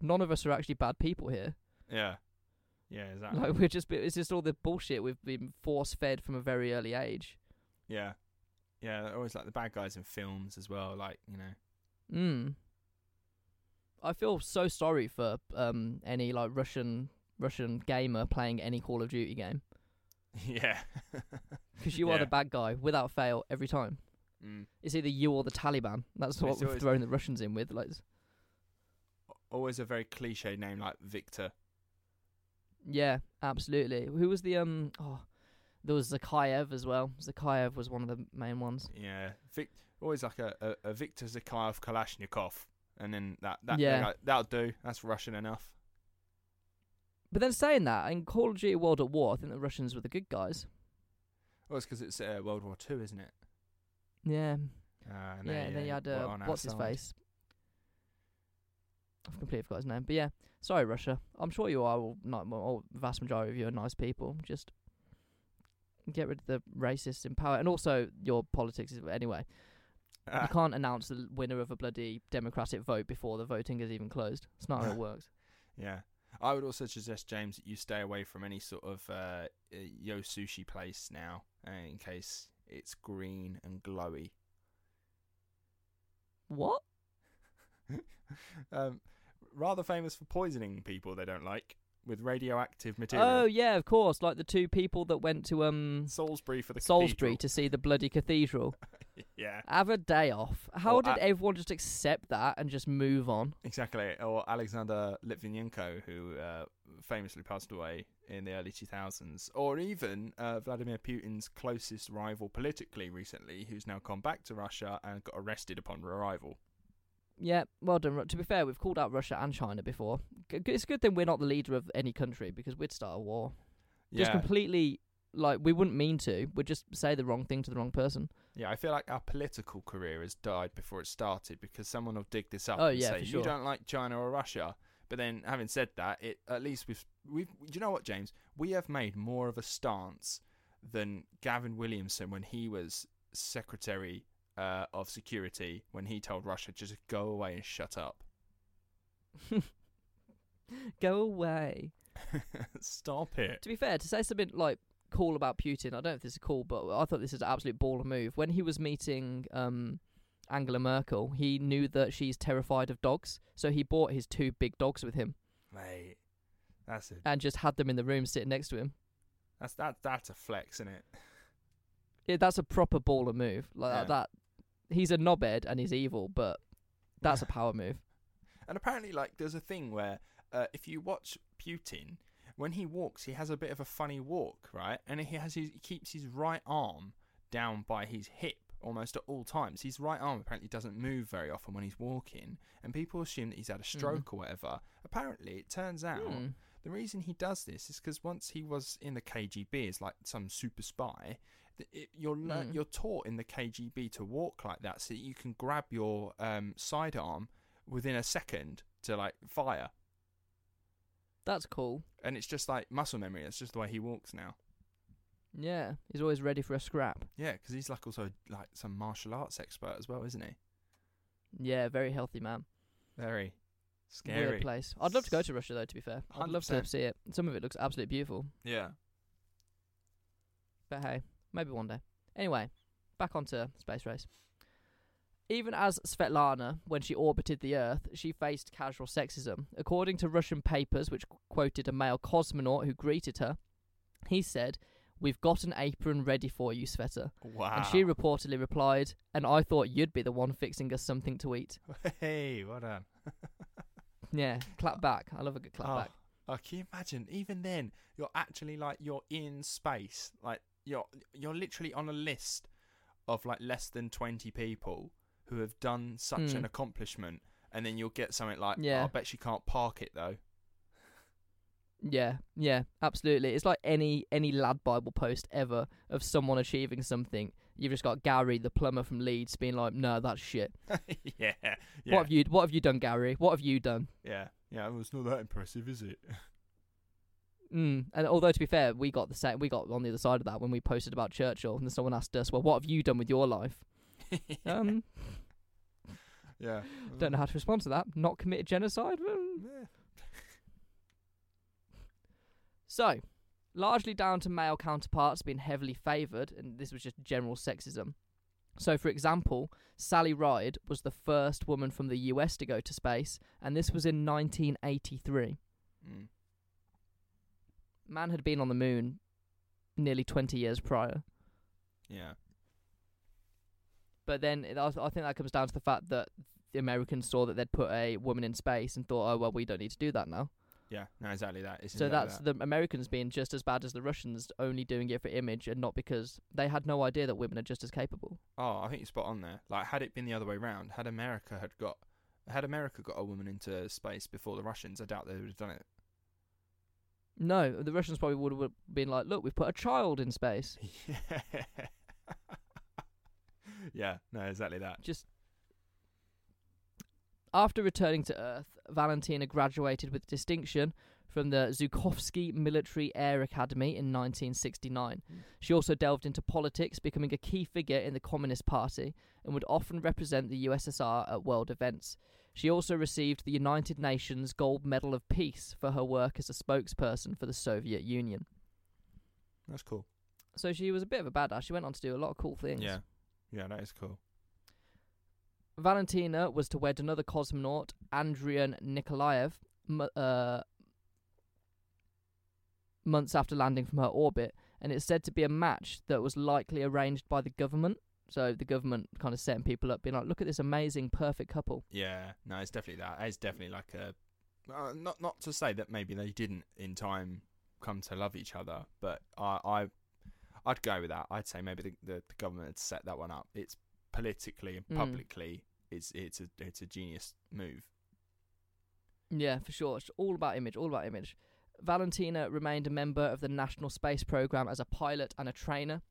none of us are actually bad people here. yeah, yeah, exactly. Like we're just, it's just all the bullshit we've been force fed from a very early age." yeah, yeah. they're Always like the bad guys in films as well. Like you know, Mm. I feel so sorry for um any like Russian Russian gamer playing any Call of Duty game yeah, because you are Yeah. the bad guy without fail every time. mm. It's either you or the Taliban. That's what It's we've always- thrown the Russians in with. Like, always a very cliche name like Victor. yeah, absolutely. Who was the um? Oh, there was Zakhaev as well. Zakhaev was one of the main ones. Yeah, Vic, always like a, a, a Victor Zakhaev Kalashnikov, and then that that Yeah. that'll do. That's Russian enough. But then saying that, in Call of Duty World at War, I think the Russians were the good guys. Well, it's because it's uh, World War Two, isn't it? Yeah, Uh, and yeah. they, and then you uh, had uh, what's his face? I've completely forgot his name. But yeah, sorry, Russia. I'm sure you are all, not all vast majority of you are nice people. Just get rid of the racists in power, and also your politics. Is, anyway, you can't announce the winner of a bloody democratic vote before the voting is even closed. It's not how it works. yeah. I would also suggest James that you stay away from any sort of uh, uh, yo sushi place now, uh, in case it's green and glowy. What? um, rather famous for poisoning people they don't like with radioactive material. Oh yeah, of course. Like the two people that went to um Salisbury for the Salisbury cathedral. to see the bloody cathedral. yeah, Have a day off. How Or did a- everyone just accept that and just move on? exactly. Or Alexander Litvinenko, who uh, famously passed away in the early 2000s. Or even uh, Vladimir Putin's closest rival politically recently, who's now gone back to Russia and got arrested upon arrival. Yeah, well done. To be fair, we've called out Russia and China before. It's a good thing we're not the leader of any country because we'd start a war. Yeah. Just completely, like, we wouldn't mean to. We'd just say the wrong thing to the wrong person. Yeah. I feel like our political career has died before it started because someone will dig this up Oh, and yeah, say for you don't like China or Russia. But then, having said that, it at least we've we've. Do you know what, James? We have made more of a stance than Gavin Williamson when he was Secretary uh, of Security when he told Russia just go away and shut up. Go away. Stop it. To be fair, to say something like cool about Putin, I don't know if this is cool, but I thought this is an absolute baller move. When he was meeting um, Angela Merkel, he knew that she's terrified of dogs, so he bought his two big dogs with him Mate, that's it. and just had them in the room sitting next to him. That's that. That's a flex, isn't it? Yeah, that's a proper baller move. Like Yeah. that, that. He's a knobhead and he's evil, but that's a power move. And apparently, like, there's a thing where uh, if you watch Putin, when he walks, he has a bit of a funny walk, right? And he has his, he keeps his right arm down by his hip almost at all times. His right arm apparently doesn't move very often when he's walking, and people assume that he's had a stroke or whatever. Apparently, it turns out Hmm. the reason he does this is because once he was in the KGB as like some super spy, it, you're lear- Mm. you're taught in the KGB to walk like that so that you can grab your um, sidearm within a second to like fire, That's cool. and it's just like muscle memory. That's just the way he walks now. Yeah, he's always ready for a scrap. Yeah, because he's like also like some martial arts expert as well, isn't he? Yeah, very healthy man. Very scary. Weird place. I'd love to go to Russia though. To be fair, I'd love to 100%. see it. Some of it looks absolutely beautiful. Yeah. But hey, maybe one day. Anyway, back onto space race. Even as Svetlana, when she orbited the Earth, she faced casual sexism. According to Russian papers, which qu- quoted a male cosmonaut who greeted her, he said, We've got an apron ready for you, Sveta. Wow. And she reportedly replied, And I thought you'd be the one fixing us something to eat. hey, well done. Yeah, clap back. I love a good clap Oh, back. oh, can you imagine? Even then, you're actually like you're in space. Like you're you're literally on a list of like less than twenty people who have done such Hmm. an accomplishment, and then you'll get something like, Yeah. oh, "I bet she can't park it though." Yeah, yeah, absolutely. It's like any any lad Bible post ever of someone achieving something. You've just got Gary, the plumber from Leeds, being like, "No, that's shit. yeah, yeah, What have you What have you done, Gary? What have you done?" yeah, yeah. Well, it's not that impressive, is it? Mm. And although to be fair, we got the same. We got on the other side of that when we posted about Churchill, and someone asked us, "Well, what have you done with your life?" Um, yeah. don't know how to respond to that. Not committed genocide. Yeah. So, largely down to male counterparts being heavily favoured, and this was just general sexism. So, for example, Sally Ride was the first woman from the US to go to space, and this was in 1983. Mm. Man had been on the moon nearly 20 years prior. Yeah. But then it, I I think that comes down to the fact that the Americans saw that they'd put a woman in space and thought, oh, well, we don't need to do that now. Yeah. No, exactly that. It's So exactly that's that. the Americans being just as bad as the Russians, only doing it for image and not because they had no idea that women are just as capable. Oh, I think you're spot on there. Like, had it been the other way round, had America had got, had America got a woman into space before the Russians, I doubt they would have done it. No, the Russians probably would have been like, look, we've put a child in space. yeah. yeah. No, exactly that. Just. After returning to Earth, Valentina graduated with distinction from the Zhukovsky Military Air Academy in 1969. She also delved into politics, becoming a key figure in the Communist Party, and would often represent the USSR at world events. She also received the United Nations Gold Medal of Peace for her work as a spokesperson for the Soviet Union. That's cool. So she was a bit of a badass. She went on to do a lot of cool things. Yeah. Yeah, that is cool. Valentina was to wed another cosmonaut, Andrian Nikolaev, m- uh, months after landing from her orbit, and it's said to be a match that was likely arranged by the government. So the government kind of setting people up, being like, "Look at this amazing, perfect couple." Yeah, no, it's definitely that. It's definitely like a uh, not not to say that maybe they didn't in time come to love each other, but I I I'd go with that. I'd say maybe the the, the government had set that one up. It's politically and Mm. publicly, it's it's a it's a genius move. Yeah, for sure. It's all about image, all about image. Valentina remained a member of the National Space Program as a pilot and a trainer,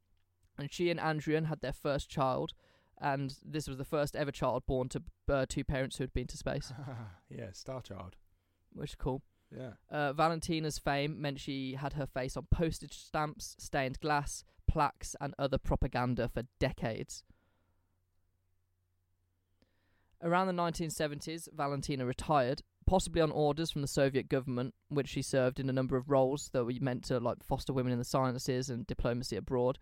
and she and Andrian had their first child, and this was the first ever child born to uh, two parents who had been to space, yeah, Star Child. which is cool. Yeah. Uh, Valentina's fame meant she had her face on postage stamps, stained glass, plaques, and other propaganda for decades. Around the 1970s, Valentina retired, possibly on orders from the Soviet government, which she served in a number of roles that were meant to like foster women in the sciences and diplomacy abroad.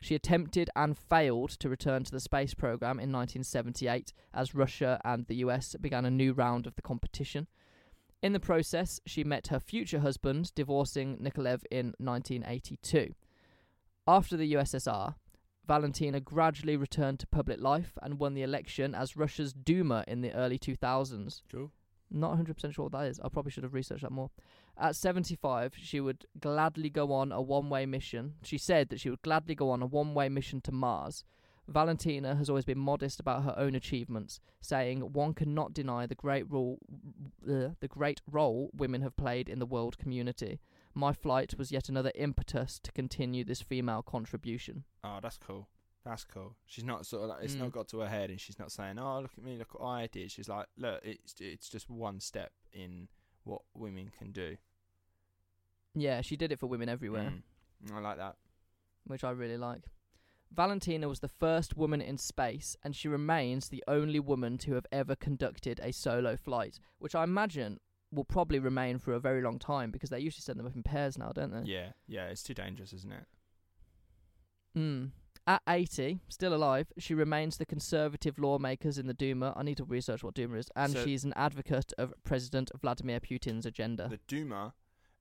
She attempted and failed to return to the space program in 1978 as Russia and the US began a new round of the competition. In the process, she met her future husband, divorcing Nikolaev in 1982. After the USSR, Valentina gradually returned to public life and won the election as Russia's Duma in the early 2000s. Cool. Not 100% sure what that is. I probably should have researched that more. At 75, she would gladly go on a one way mission. She said that she would gladly go on a one way mission to Mars. Valentina has always been modest about her own achievements, saying one cannot deny the great role uh, the great role women have played in the world community. My flight was yet another impetus to continue this female contribution. Oh, that's cool. That's cool. She's not sort of like it's Mm. not got to her head, and she's not saying, "Oh, look at me, look what I did." She's like, "Look, it's it's just one step in what women can do." Yeah, she did it for women everywhere. Mm. I like that. which I really like. Valentina was the first woman in space, and she remains the only woman to have ever conducted a solo flight, which I imagine will probably remain for a very long time because they usually send them up in pairs now, don't they? Yeah, yeah, it's too dangerous, isn't it? Mm. At 80, still alive, she remains the conservative lawmakers in the Duma. I need to research what Duma is. And So- she's an advocate of President Vladimir Putin's agenda. The Duma,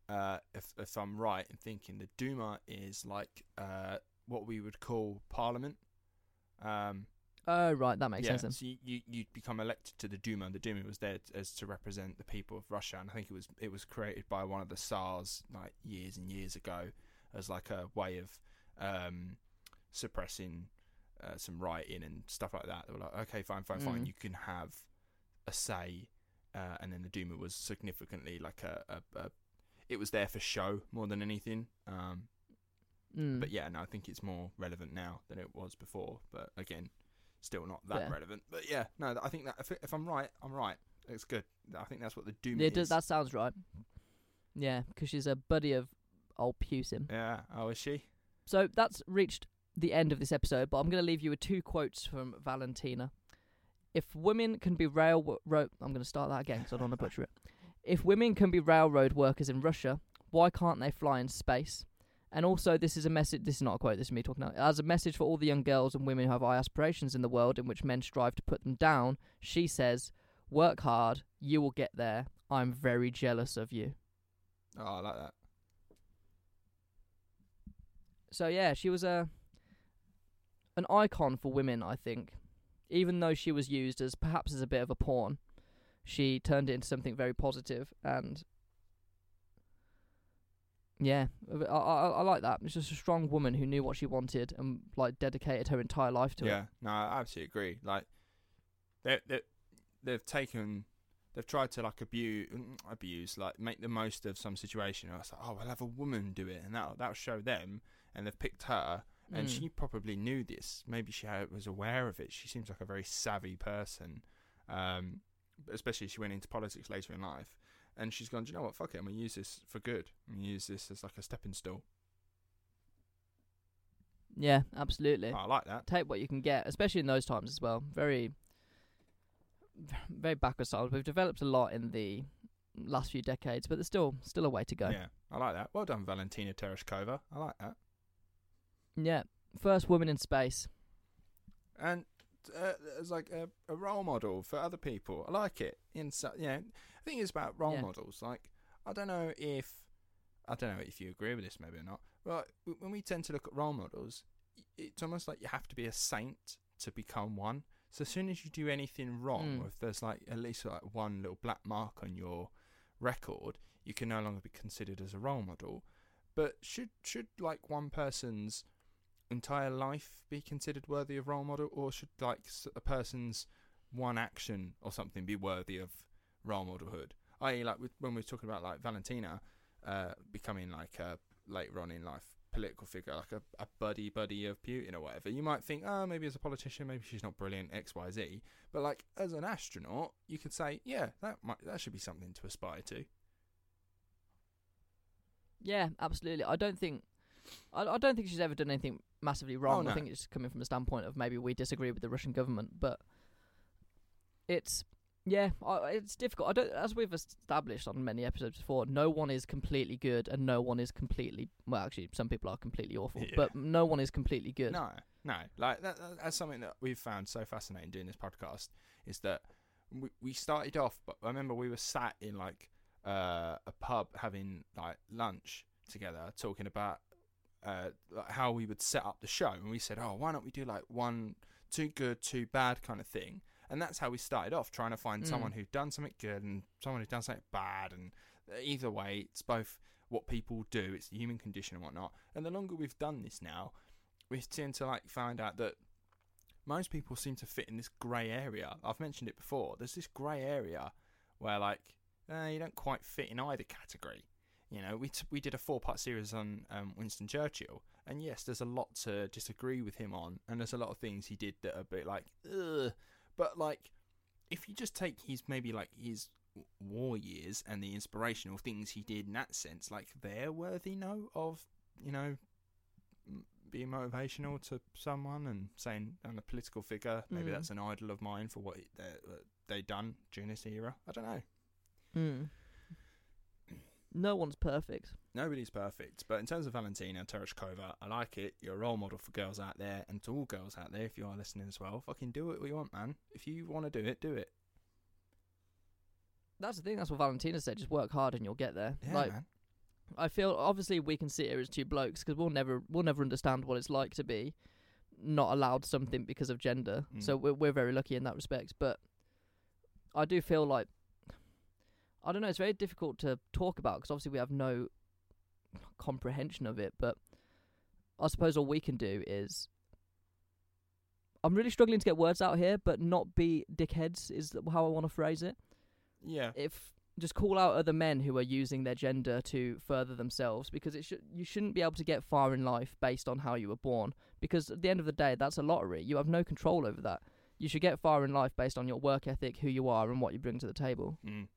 uh, if if I'm right in thinking, the Duma is like uh, what we would call Parliament. Um, oh, right, that makes yeah, sense then. so you, you become elected to the Duma. and The Duma was there t- as to represent the people of Russia, and I think it was it was created by one of the Tsars like years and years ago as like a way of um, suppressing uh, some rioting and stuff like that. They were like, okay, fine, fine, fine, Mm. you can have a say, uh, and then the Duma was significantly like a, a, a it was there for show more than anything. Um, Mm. but yeah, no, I think it's more relevant now than it was before. But again, still not that Yeah. relevant. But yeah, no, I think that if, if I'm right, I'm right. It's good. I think that's what the Doom Yeah, is. that sounds right. Yeah, because she's a buddy of old Putin. Yeah. Oh, is she? So that's reached the end of this episode, but I'm going to leave you with two quotes from Valentina. If women can be railroad, I'm going to start that again because I don't want to butcher it. If women can be railroad workers in Russia, why can't they fly in space? And also, this is a message. This is not a quote. This is me talking now. As a message for all the young girls and women who have high aspirations in the world in which men strive to put them down. She says, "Work hard. You will get there. I'm very jealous of you." Oh, I like that. So yeah, she was a an icon for women, I think. Even though she was used as perhaps as a bit of a pawn, she turned it into something very positive and yeah, I, I, I like that. It's just a strong woman who knew what she wanted and like dedicated her entire life to yeah. it. Yeah, no, I absolutely agree. Like, they they they've taken. They've tried to like abuse, abuse, like make the most of some situation. I was like, oh, we'll have a woman do it, and that that'll show them. And they've picked her, and Mm. she probably knew this. Maybe she was aware of it. She seems like a very savvy person, um, especially she went into politics later in life. And she's gone, do you know what? Fuck it. I'm gonna use this for good. I'm gonna use this as like a stepping stool. Yeah, absolutely. Oh, I like that. Take what you can get, especially in those times as well. Very, very backwards times. We've developed a lot in the last few decades, but there's still still a way to go. Yeah, I like that. Well done, Valentina Tereshkova. I like that. Yeah. First woman in space. And uh, as like a, a role model for other people. I like it. In so, you know, I think it's about role Yeah. models. Like I don't know if I don't know if you agree with this, maybe or not. But when we tend to look at role models, it's almost like you have to be a saint to become one. So as soon as you do anything wrong, Mm. or if there's like at least like one little black mark on your record, you can no longer be considered as a role model. But should should like one person's entire life be considered worthy of role model, or should like a person's one action or something be worthy of role modelhood? I.e., like with, when we were talking about like Valentina uh, becoming like a later on in life political figure, like a, a buddy buddy of Putin or whatever. You might think, oh, maybe as a politician, maybe she's not brilliant X Y Z. But like as an astronaut, you could say, yeah, that might that should be something to aspire to. Yeah, absolutely. I don't think, I, I don't think she's ever done anything massively wrong. Oh, no. I think it's coming from a standpoint of maybe we disagree with the Russian government, but it's yeah, I, it's difficult. I don't, as we've established on many episodes before, no one is completely good and no one is completely well. Actually, some people are completely awful, Yeah. but no one is completely good. No, no. Like that, that- that's something that we've found so fascinating doing this podcast is that we, we started off. But I remember we were sat in like uh, a pub having like lunch together, talking about uh, how we would set up the show, and we said, "Oh, why don't we do like one too good, too bad kind of thing?" And that's how we started off, trying to find Mm. someone who'd done something good and someone who'd done something bad, and uh, either way, it's both what people do, it's the human condition and whatnot. And the longer we've done this now, we tend to like find out that most people seem to fit in this grey area. I've mentioned it before. There's this grey area where like uh, you don't quite fit in either category. You know, we t- we did a four part series on um, Winston Churchill, and yes, there's a lot to disagree with him on, and there's a lot of things he did that are a bit like, ugh. But like, if you just take his maybe like his war years and the inspirational things he did in that sense, like they're worthy no of you know m- being motivational to someone and saying I'm a political figure. Maybe Mm. that's an idol of mine for what they they done during this era. I don't know. Mm. No one's perfect. Nobody's perfect, but in terms of Valentina Tereshkova, I like it. You're a role model for girls out there, and to all girls out there, if you are listening as well, fucking do it what you want, man. If you want to do it, do it. That's the thing. That's what Valentina said. Just work hard and you'll get there. Yeah, like man. I feel obviously we can sit here as two blokes because we'll never we'll never understand what it's like to be not allowed something because of gender. Mm. So we're we're very lucky in that respect. But I do feel like I don't know. It's very difficult to talk about because obviously we have no comprehension of it. But I suppose all we can do is. I'm really struggling to get words out here, but not be dickheads is how I want to phrase it Yeah, if just call out other men who are using their gender to further themselves because it should you shouldn't be able to get far in life based on how you were born because at the end of the day that's a lottery you have no control over that you should get far in life based on your work ethic who you are and what you bring to the table Mm.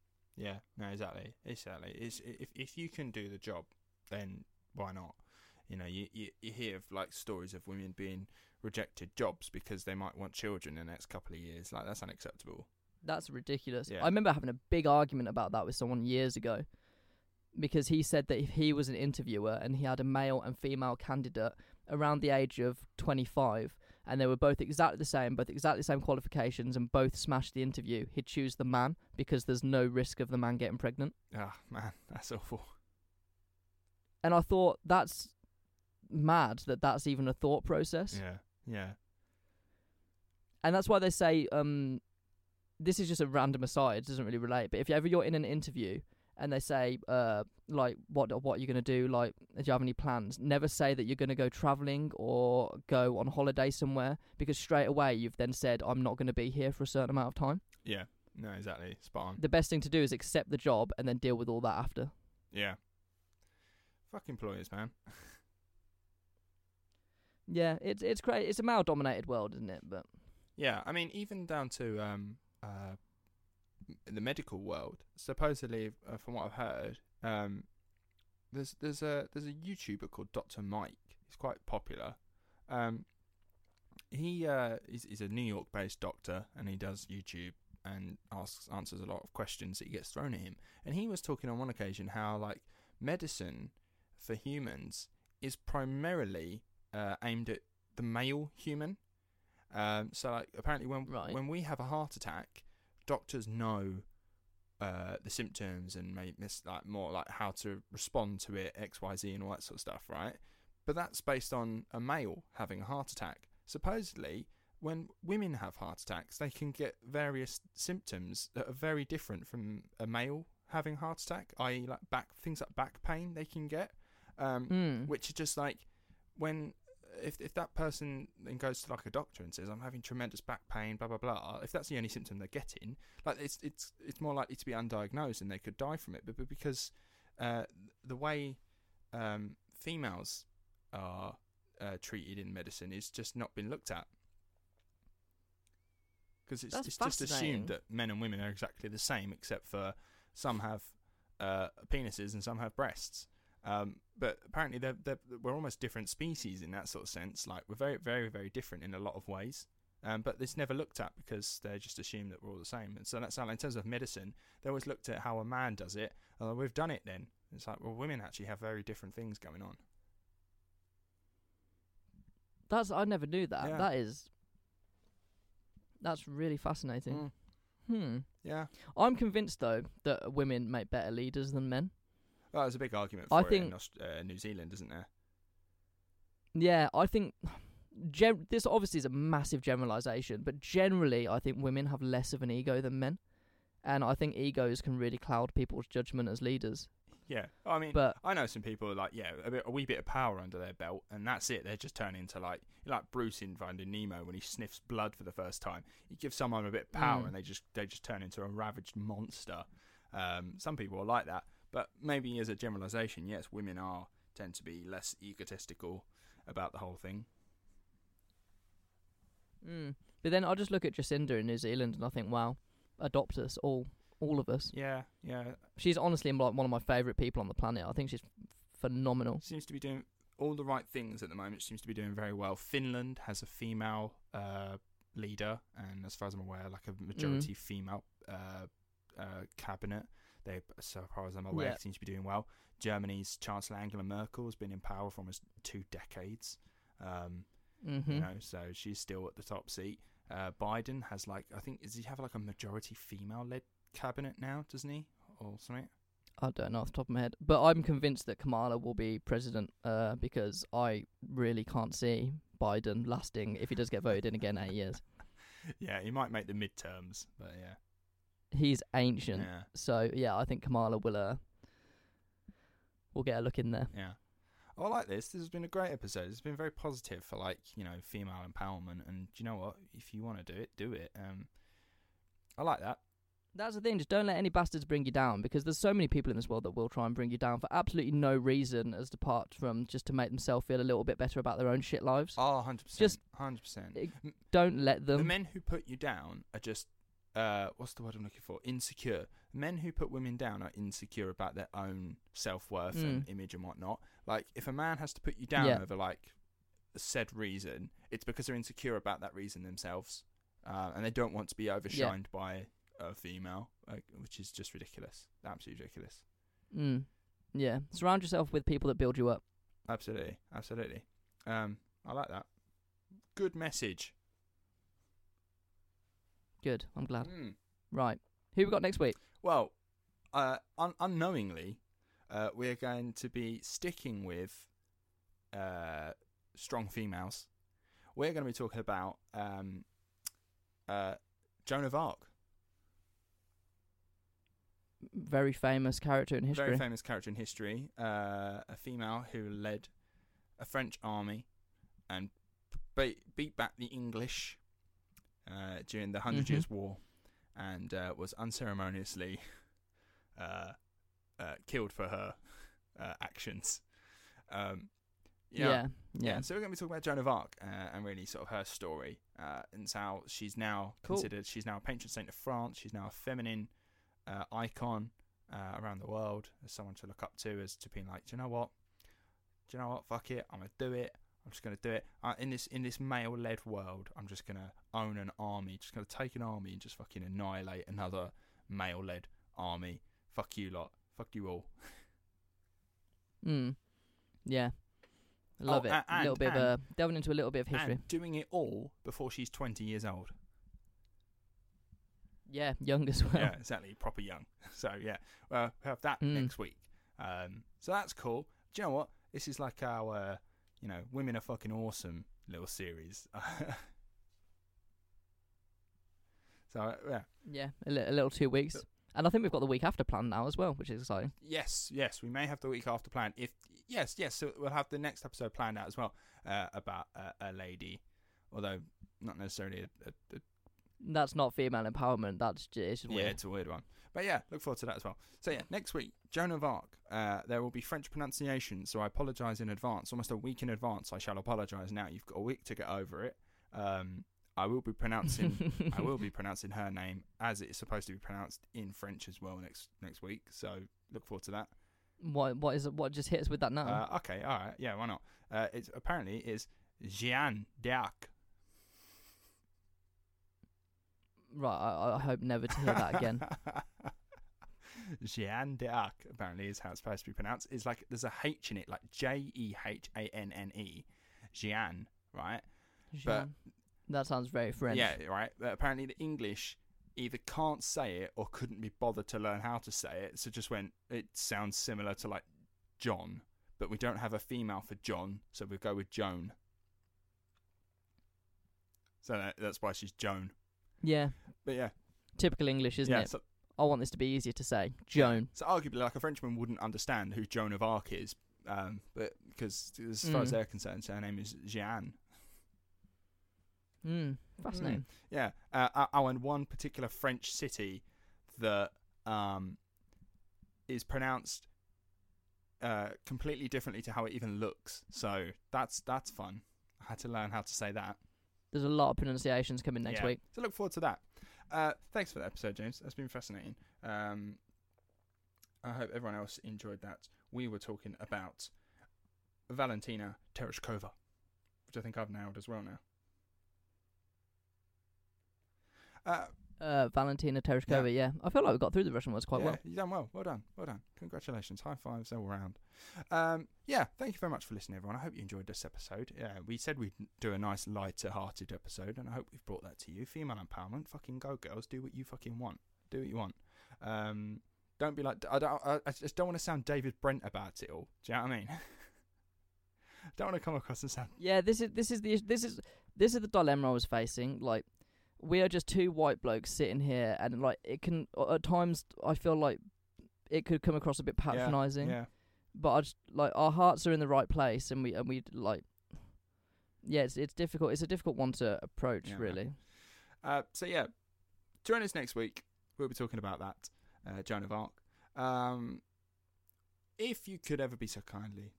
Yeah, no, exactly, exactly. It's if if you can do the job, then why not? You know, you, you you hear of like stories of women being rejected jobs because they might want children in the next couple of years. Like that's unacceptable. that's ridiculous Yeah. i remember having a big argument about that with someone years ago because he said that if he was an interviewer and he had a male and female candidate around the age of 25 and they were both exactly the same, both exactly the same qualifications, and both smashed the interview, he'd choose the man because there's no risk of the man getting pregnant. Ah, man, that's awful. And I thought that's mad that that's even a thought process. Yeah, yeah, And that's why they say, um, this is just a random aside, it doesn't really relate. But if ever you're in an interview and they say, uh, like, what what are you gonna do? Like, do you have any plans? Never say that you're gonna go traveling or go on holiday somewhere because straight away you've then said, I'm not gonna be here for a certain amount of time. yeah. No, exactly. Spot on. The best thing to do is accept the job and then deal with all that after. Yeah. Fuck employers, man. Yeah, it's it's great. It's a male dominated world, isn't it? But Yeah, I mean, even down to um, uh, m- the medical world. Supposedly, uh, from what I've heard, um, there's there's a there's a YouTuber called Doctor Mike. He's quite popular. Um, he uh, is is a New York based doctor, and he does YouTube and asks answers a lot of questions that he gets thrown at him. And he was talking on one occasion how like medicine for humans is primarily uh, aimed at the male human Um, so like, apparently, when Right. when we have a heart attack, doctors know uh, the symptoms and may miss like more like how to respond to it, X, Y, Z, and all that sort of stuff, right? But that's based on a male having a heart attack. Supposedly, when women have heart attacks, they can get various symptoms that are very different from a male having a heart attack, i.e., like back things like back pain they can get, um, Mm. which are just like when if if that person then goes to like a doctor and says I'm having tremendous back pain, blah blah blah. If that's the only symptom they're getting, like it's it's it's more likely to be undiagnosed and they could die from it. But, but because uh, the way um, females are uh, treated in medicine is just not been looked at. Because it's, it's just assumed that men and women are exactly the same, except for some have uh, penises and some have breasts. Um, but apparently, they're, they're, we're almost different species in that sort of sense. Like we're very, very, very different in a lot of ways. Um, but it's never looked at because they just assume that we're all the same. And so that's how, in terms of medicine, they always looked at how a man does it. Oh, we've done it then. It's like, well, women actually have very different things going on. That's I never knew that. Yeah. That is that's really fascinating. Mm, Hmm. yeah. I'm convinced though that women make better leaders than men. Well, there's a big argument for I it in think- Aust- uh, New Zealand, isn't there? Yeah, I think gen- this obviously is a massive generalization, but generally I think women have less of an ego than men. And I think egos can really cloud people's judgment as leaders. Yeah. I mean, But I know some people are like yeah, a, bit, a wee bit of power under their belt, and that's it. They're just turning into like like Bruce in Finding Nemo when he sniffs blood for the first time. You give someone a bit of power, Mm. and they just they just turn into a ravaged monster. Um, some people are like that, but maybe as a generalization, yes, women are tend to be less egotistical about the whole thing. mm. but then I'll just look at Jacinda in New Zealand and I think, wow, adopt us all, all of us. Yeah, yeah. She's honestly like one of my favorite people on the planet. I think she's phenomenal. Seems to be doing all the right things at the moment. Seems to be doing very well. Finland has a female uh, leader, and as far as I'm aware, like a majority female uh, uh, cabinet. They, so far as I'm aware, Yeah. seems to be doing well. Germany's Chancellor Angela Merkel has been in power for almost two decades. Um, Mm-hmm. You know, so she's still at the top seat. Uh, Biden has like, I think, does he have like a majority female-led cabinet now? Doesn't he, or something? I don't know off the top of my head, but I'm convinced that Kamala will be president uh, because I really can't see Biden lasting if he does get voted in again eight years. yeah, he might make the midterms, but yeah, He's ancient, yeah. so yeah, I think Kamala will uh, will get a look in there. Yeah. I like this. This has been a great episode. It's been very positive for like, you know, female empowerment and you know what? If you want to do it, do it. Um I like that. That's the thing. Just don't let any bastards bring you down because there's so many people in this world that will try and bring you down for absolutely no reason, as apart from just to make themselves feel a little bit better about their own shit lives. Oh, 100%. Just- 100%. It- Don't let them. the men who put you down are just uh what's the word I'm looking for? Insecure. Men who put women down are insecure about their own self-worth and image and whatnot. Like if a man has to put you down Yeah. over like said reason, it's because they're insecure about that reason themselves. Uh, and they don't want to be overshined by a female, like, which is just ridiculous. Absolutely ridiculous. Mm. Yeah. Surround yourself with people that build you up. Absolutely, absolutely. Um, I like that. Good message. Good. I'm glad. Mm. Right. Who we got next week? Well, uh, un- unknowingly, uh, we're going to be sticking with uh, strong females. We're going to be talking about um, uh, Joan of Arc, Very famous character in history. very famous character in history, uh, a female who led a French army and be- beat back the English uh, during the 100 Mhm. Years' War and uh, was unceremoniously uh, uh, killed for her uh, actions. Um, yeah. yeah. Yeah. So we're going to be talking about Joan of Arc uh, and really sort of her story uh, and how she's now Cool. considered. She's now a patron saint of France. She's now a feminine uh, icon uh, around the world as someone to look up to, as to being like, do you know what? Do you know what? Fuck it. I'm gonna do it. I'm just gonna do it. Uh, in this in this male-led world, I'm just gonna own an army. Just gonna take an army and just fucking annihilate another male-led army. Fuck you lot. Fuck you all. Mm. Yeah. Love Oh, it. a- a little and- bit of and- uh, delving into a little bit of history. doing it all before she's 20 years old. yeah, young as well. yeah, exactly, proper young. So yeah, well, we have that Mm. next week. Um, so that's cool. Do you know what? This is like our, uh, you know, women are fucking awesome little series. so uh, yeah, Yeah, a, li- a little two weeks. And I think we've got the week after planned now as well, which is exciting. yes, yes, we may have the week after planned. If yes, yes, so we'll have the next episode planned out as well uh, about uh, a lady, although not necessarily a, a, a That's not female empowerment. That's just, it's just yeah, weird. it's a weird one. But yeah, look forward to that as well. So yeah, next week, Joan of Arc. Uh, there will be French pronunciation, so I apologise in advance. Almost a week in advance, I shall apologise. Now you've got a week to get over it. Um, I will be pronouncing. I will be pronouncing her name as it is supposed to be pronounced in French as well next next week. So look forward to that. What what is it? What just hits with that now? Uh, okay, all right, yeah, why not? Uh, it's apparently is Jeanne d'Arc. Right. I, I hope never to hear that again. Jeanne d'Arc apparently is how it's supposed to be pronounced. It's like there's a H in it, like J E H A N N E, Jeanne, right? But- that sounds very French. Yeah, right. But apparently the English either can't say it or couldn't be bothered to learn how to say it, so just went. It sounds similar to like John, but we don't have a female for John, so we go with Joan. So that, that's why she's Joan. Yeah. But yeah, Typical English, isn't yeah. it? So, I want this to be easier to say. Joan. So arguably, like a Frenchman wouldn't understand who Joan of Arc is, um, but because as far as Mm. they're concerned, her name is Jeanne. Mm, fascinating. Yeah. Uh, uh, oh, and one particular French city that um, is pronounced uh, completely differently to how it even looks. So that's that's fun. I had to learn how to say that. There's a lot of pronunciations coming next Yeah. week. So look forward to that. Uh, thanks for that episode, James. That's been fascinating. Um, I hope everyone else enjoyed that. We were talking about Valentina Tereshkova, which I think I've nailed as well now. Uh, Uh, Valentina Tereshkova, yeah. I feel like we got through the Russian words quite yeah, well. you done well. Well done. Well done. Congratulations. High fives all round. Um, yeah, thank you very much for listening, everyone. I hope you enjoyed this episode. Yeah, we said we'd do a nice lighter-hearted episode, and I hope we've brought that to you. Female empowerment. Fucking go, girls. Do what you fucking want. Do what you want. Um, don't be like I don't. I, I just don't want to sound David Brent about it all. Do you know what I mean? don't want to come across and sound. Yeah, this is this is the this is this is the dilemma I was facing. Like, we are just two white blokes sitting here, and like it can at times I feel like it could come across a bit Yeah, patronising. Yeah. But I just like our hearts are in the right place, and we and we like. Yeah, it's it's difficult. It's a difficult one to approach, Yeah. really. Uh, so yeah, join us next week. We'll be talking about that, uh, Joan of Arc. Um, if you could ever be so kindly,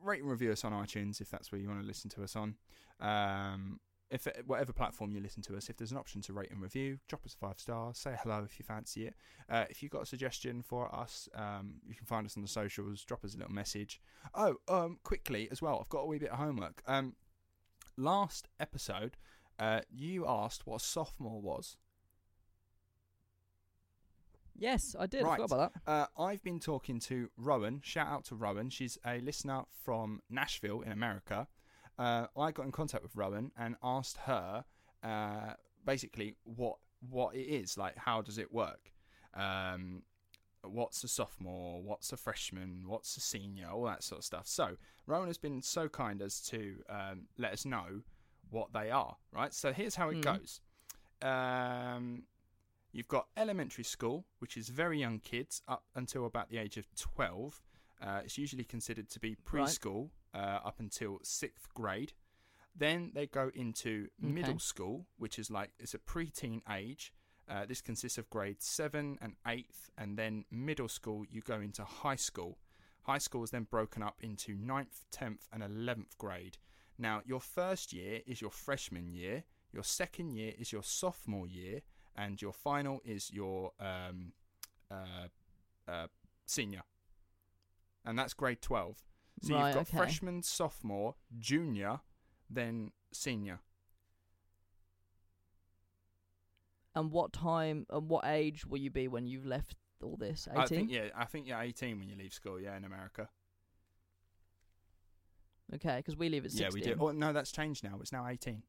rate and review us on iTunes if that's where you want to listen to us on. Um, if whatever platform you listen to us, if there's an option to rate and review, drop us a five star. Say hello if you fancy it. Uh, if you've got a suggestion for us, um, you can find us on the socials. Drop us a little message. Oh, um, quickly as well, I've got a wee bit of homework. Um, last episode, uh, you asked what a sophomore was. Yes, I did. I Right. forgot about that. Uh, I've been talking to Rowan. Shout out to Rowan. She's a listener from Nashville in America. Uh, I got in contact with Rowan and asked her uh, basically what what it is like. How does it work? Um, what's a sophomore? What's a freshman? What's a senior? All that sort of stuff. So Rowan has been so kind as to um, let us know what they are. Right. So here's how it Mhm. goes. Um, You've got elementary school, which is very young kids up until about the age of 12. Uh, it's usually considered to be Right. Uh, up until sixth grade. Then they go into middle school, which is like it's a preteen age. Uh, this consists of grade seven and eighth, and then middle school you go into high school. High school is then broken up into ninth, tenth, and eleventh grade. Now your first year is your freshman year. Your second year is your sophomore year, and your final is your um, uh, uh, senior, and that's grade twelve. So right, you've got okay. freshman, sophomore, junior, then senior. And what time and what age will you be when you've left all this? 18? I think yeah, I think you're 18 when you leave school. Yeah, in America. Okay, because we leave at 16. Yeah, we do. Oh no, that's changed now. It's now 18.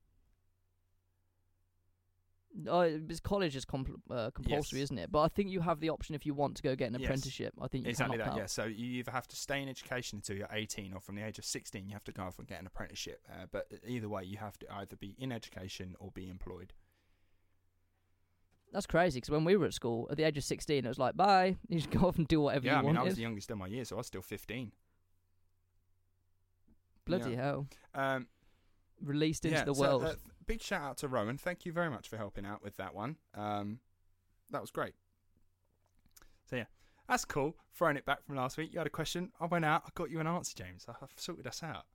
Uh, college is compl- uh, compulsory, yes. isn't it? But I think you have the option if you want to go get an yes. apprenticeship. I think exactly that. Out. Yeah. So you either have to stay in education until you're 18, or from the age of 16, you have to go off and get an apprenticeship. Uh, but either way, you have to either be in education or be employed. That's crazy because when we were at school at the age of 16, it was like, bye, you just go off and do whatever yeah, you want. Yeah, I mean. I was the youngest in my year, so I was still 15. Bloody yeah. hell. Um, Released into yeah, the world. Uh, big shout out to Rowan. Thank you very much for helping out with that one. Um, that was great. So yeah, that's cool. Throwing it back from last week, you had a question. I went out. I got you an answer, James. I- I've sorted us out.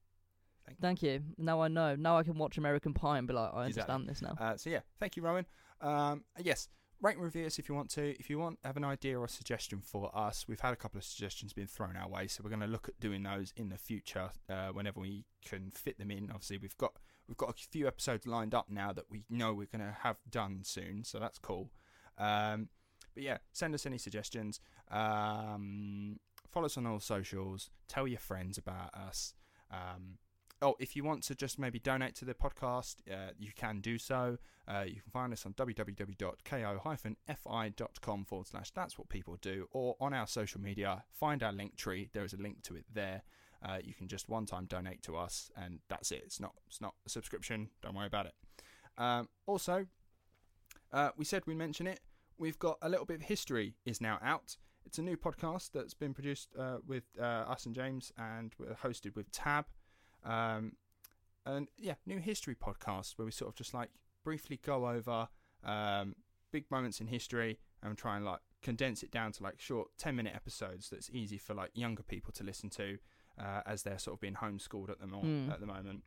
Thank you. Now I know. Now I can watch American Pie and be like, I Exactly. understand this now. Uh, so yeah, thank you, Rowan. Um, yes, rate and review us if you want to. If you want have an idea or a suggestion for us, we've had a couple of suggestions being thrown our way, so we're going to look at doing those in the future uh, whenever we can fit them in. Obviously, we've got we've got a few episodes lined up now that we know we're going to have done soon, so that's cool. Um, but yeah, send us any suggestions. Um, follow us on all socials. Tell your friends about us. Um, oh, if you want to just maybe donate to the podcast, uh, you can do so. Uh, you can find us on www.ko-fi.com forward slash that's what people do, or on our social media, find our link tree. There is a link to it there. Uh, you can just one time donate to us, and that's it. It's not it's not a subscription. Don't worry about it. Um, also, uh, we said we'd mention it. We've got a little bit of history is now out. It's a new podcast that's been produced uh, with uh, us and James, and we're hosted with Tab. Um, and yeah, new history podcast where we sort of just like briefly go over um, big moments in history and try and like condense it down to like short 10 minute episodes that's easy for like younger people to listen to uh, as they're sort of being homeschooled at the, mo- Mm. at the moment.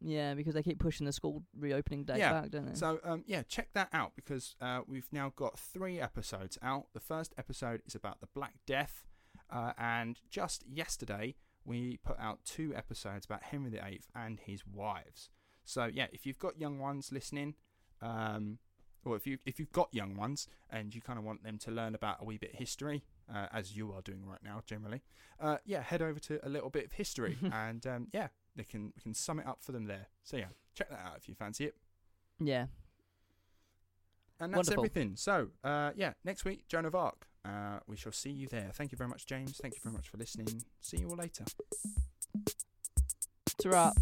Yeah, because they keep pushing the school reopening date Yeah, back, don't they? So um, yeah, check that out because uh, we've now got three episodes out. The first episode is about the Black Death, uh, and just yesterday we put out two episodes about Henry VIII and his wives. So yeah, if you've got young ones listening, um, or if you if you've got young ones and you kind of want them to learn about a wee bit of history, uh, as you are doing right now, generally, uh, yeah, head over to a little bit of history, and um, yeah, they can we can sum it up for them there. So yeah, check that out if you fancy it. yeah. And that's Wonderful. everything. So, uh, yeah, next week, Joan of Arc. Uh, we shall see you there. Thank you very much, James. Thank you very much for listening. See you all later. Ta-ra.